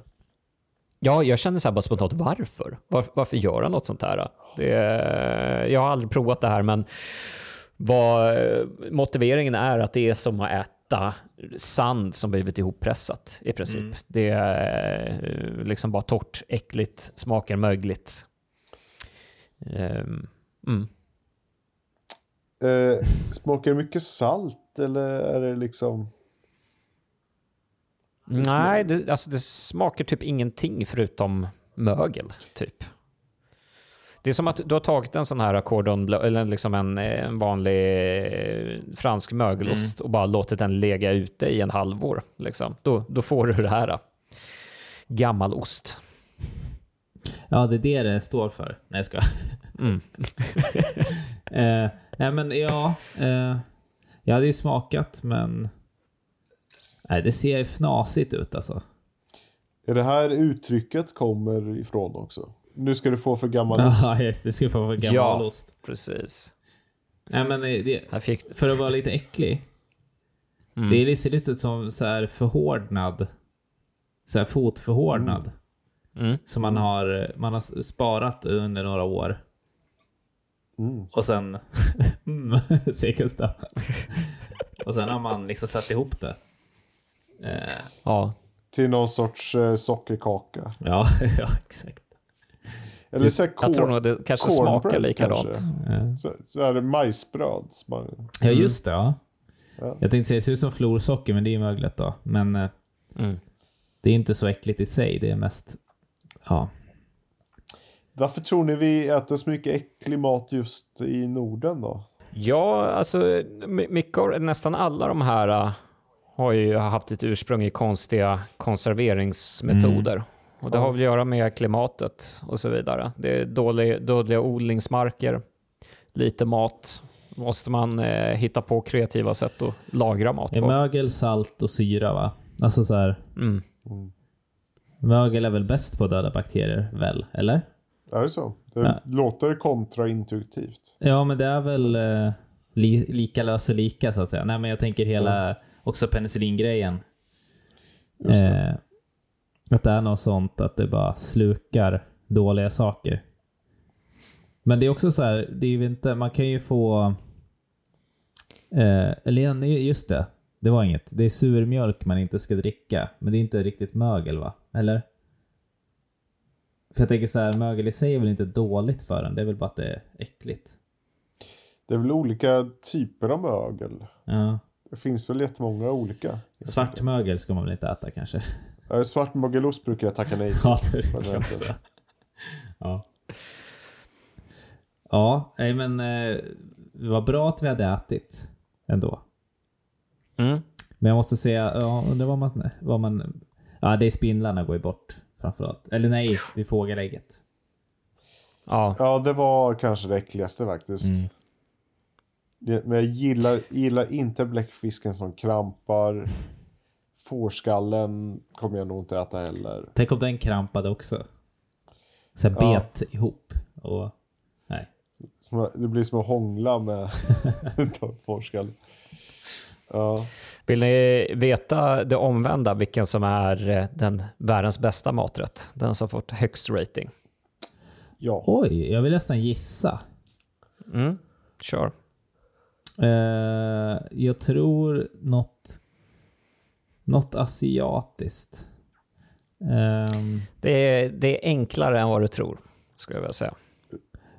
Ja, jag känner så här bara spontant, varför? varför? Varför gör han något sånt här? Det, jag har aldrig provat det här, men vad motiveringen är att det är som att äta sand som blivit ihoppressat i princip. Det är eh, liksom bara torrt, äckligt, smakar mögligt. Ehm, mm. Eh, smakar det mycket salt eller är det liksom... Nej, det, alltså det smakar typ ingenting förutom mögel, typ. Det är som att du har tagit en sån här cordon bleu, eller liksom en, en vanlig eh, fransk mögelost och bara låtit den lägga ute i en halvår. Liksom. Då, då får du det här. Då. Gammalost. Ja, det är det det står för. Nej, jag ska. Mm. eh, nej, men ja. Eh, jag hade ju smakat, men... Nej, det ser fnasigt ut alltså. Är det här uttrycket kommer ifrån också? Nu ska du få för gammal ost. Ja, just det. Du ska få för gammal Ja. ost. Precis. Nej, men eh, det, för att vara lite äcklig. Det ser lite ut som så här förhårdnad. Så här fotförhårdnad. Mm. Som man har, man har sparat under några år. Och sen... mm, säger Gustav. Och sen har man liksom satt ihop det. Eh, ja, Till någon sorts eh, sockerkaka. ja, ja, exakt. Eller så här jag tror nog det kanske smakar likadant. kanske. Ja. Så, så är det majsbröd. som man- Ja, just det. Ja. Ja. Jag tänkte säga, det ser ut som florsocker, men det är ju mögligt då. Men eh, Mm. det är inte så äckligt i sig. Det är mest... Ja. Varför tror ni vi äter så mycket äcklig mat just i Norden då? Ja, alltså my- mycket av, nästan alla de här äh, har ju haft ett ursprung i konstiga konserveringsmetoder. Och det har väl att göra med klimatet och så vidare. Det är dålig, dåliga odlingsmarker, lite mat. Måste man eh, hitta på kreativa sätt att lagra mat Det är på. mögel, salt och syra va? Alltså så här. Mm. Mögel är väl bäst på döda bakterier, väl? Eller? Är det så? Det Ja. låter kontraintuitivt. Ja, men det är väl eh, li, lika löser lika så att säga. Nej, men jag tänker hela, också penicillingrejen. Eh, att det är något sånt att det bara slukar dåliga saker. Men det är också så här, det är ju inte, man kan ju få... Eh, eller just det. Det var inget. Det är surmjölk man inte ska dricka. Men det är inte riktigt mögel va? Eller? För jag tänker så här, mögel i sig är väl inte dåligt för en. Det är väl bara att det är äckligt. Det är väl olika typer av mögel. Ja. Det finns väl jättemånga olika. Svart mögel ska man väl inte äta kanske? Ja, Svart mögelost brukar jag tacka nej till. Ja, det det man säga. Ja. Ja, nej men eh, det var bra att vi hade ätit ändå. Mm. Men jag måste säga, ja, undrar vad man, vad man... Ja, det är spindlarna går ju bort framförallt. Eller nej, är fågelägget. Ja, Ja, det var kanske det äckligaste faktiskt. Mm. Det- Men jag gillar, gillar inte bläckfisken som krampar. fårskallen kommer jag nog inte äta heller. Tänk om den krampade också. Så här Ja. bet ihop. Och... Nej. Det blir som att hångla med fårskalle. Ja. Vill ni veta det omvända, vilken som är eh, den världens bästa maträtt? Den som fått högst rating. ja. Oj, jag vill nästan gissa. Mm, kör. Eh, jag tror något... Något asiatiskt. Ehm, Det är, det är enklare än vad du tror, skulle jag vilja säga.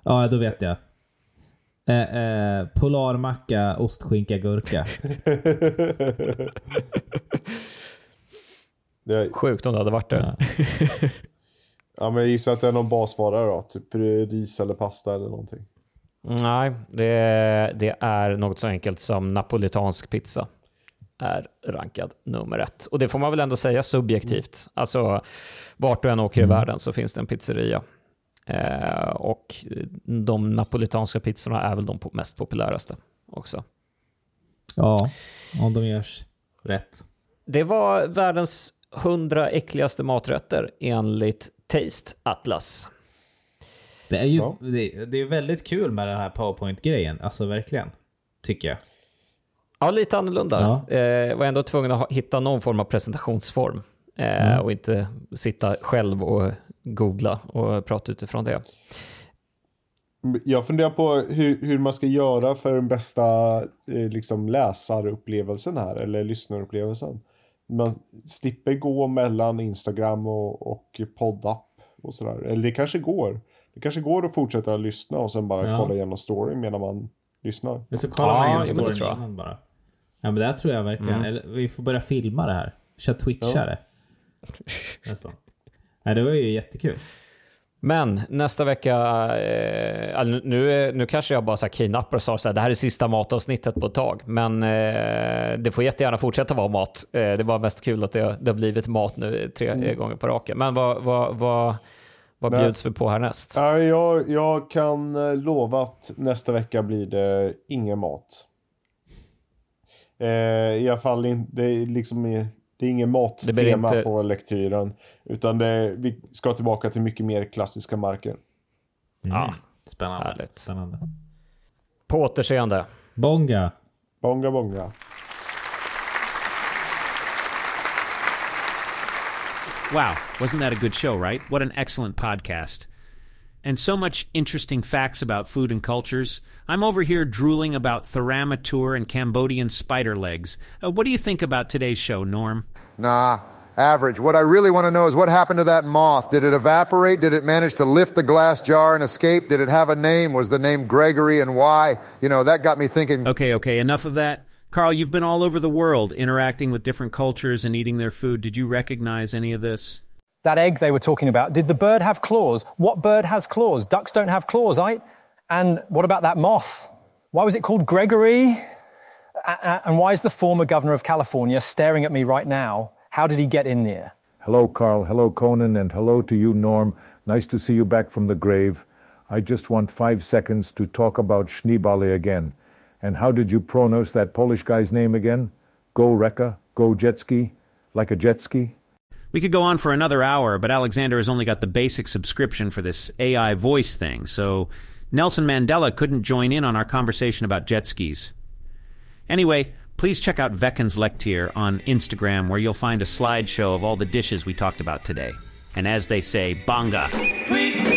ja, då vet jag. Eh, eh, polarmacka, ostskinka, gurka. Det är, Sjukt om det hade varit det. ja, men jag gissar att det är någon basvara då. Typ ris eller pasta eller någonting. Nej, det, det är något så enkelt som napolitansk pizza är rankad nummer ett. Och det får man väl ändå säga subjektivt. Alltså, vart du än åker i världen så finns det en pizzeria. Eh, och de napolitanska pizzorna är väl de po- mest populäraste också. Ja, om de görs rätt. Det var världens 100 äckligaste maträtter enligt Taste Atlas. Det är ju Ja. det, det är väldigt kul med den här powerpoint-grejen. Alltså verkligen. Tycker jag. Ja, lite annorlunda. Eh, var ändå tvungen att hitta någon form av presentationsform eh, och inte sitta själv och googla och prata utifrån det. Jag funderar på hur, hur man ska göra för den bästa eh, liksom läsarupplevelsen här, eller lyssnarupplevelsen. Man slipper gå mellan Instagram och, och poddapp och sådär. Eller det kanske går. Det kanske går att fortsätta lyssna och sen bara Ja. kolla igenom storyn medan man lyssnar. Men så kollar Ja, man igenom det storyn tror jag. innan bara. Ja men det här tror jag verkligen. Eller, vi får börja filma det här. Kör twitcha det. Nästan. Nej, det var ju jättekul. Men nästa vecka, eh, alltså, nu, nu kanske jag bara så här kidnappar och sa så här, det här är sista matavsnittet på ett tag. Men eh, det får jättegärna fortsätta vara mat. Eh, det var mest kul att det, det har blivit mat nu tre gånger på raken. Men vad, vad, vad, vad bjuds vi på härnäst? Ja, jag, jag kan eh, lova att nästa vecka blir det ingen mat. Eh, I alla fall in, det är liksom det är ingen mattema inte- på lektyren. Utan det, vi ska tillbaka till mycket mer klassiska marker. Ja, Spännande. Härligt. Spännande. på återseende. Bonga. Bonga bonga. Wow, wasn't that a good show, right? What an excellent podcast. And so much interesting facts about food and cultures. I'm over here drooling about Theramatur and Cambodian spider legs. Uh, what do you think about today's show, Norm? Nah, average. What I really want to know is what happened to that moth? Did it evaporate? Did it manage to lift the glass jar and escape? Did it have a name? Was the name Gregory and why? You know, that got me thinking. Okay, okay, enough of that. Carl, you've been all over the world interacting with different cultures and eating their food. Did you recognize any of this? That egg they were talking about, did the bird have claws? What bird has claws? Ducks don't have claws, right? And what about that moth? Why was it called Gregory? A- a- And why is the former governor of California staring at me right now? How did he get in there? Hello, Carl. Hello, Conan. And hello to you, Norm. Nice to see you back from the grave. I just want five seconds to talk about Schneebale again. And how did you pronounce that Polish guy's name again? Go Reka? Go jet ski? Like a jet ski? We could go on for another hour, but Alexander has only got the basic subscription for this AI voice thing, so Nelson Mandela couldn't join in on our conversation about jet skis. Anyway, please check out Vekens Lektier on Instagram, where you'll find a slideshow of all the dishes we talked about today. And as they say, bonga. Tweet,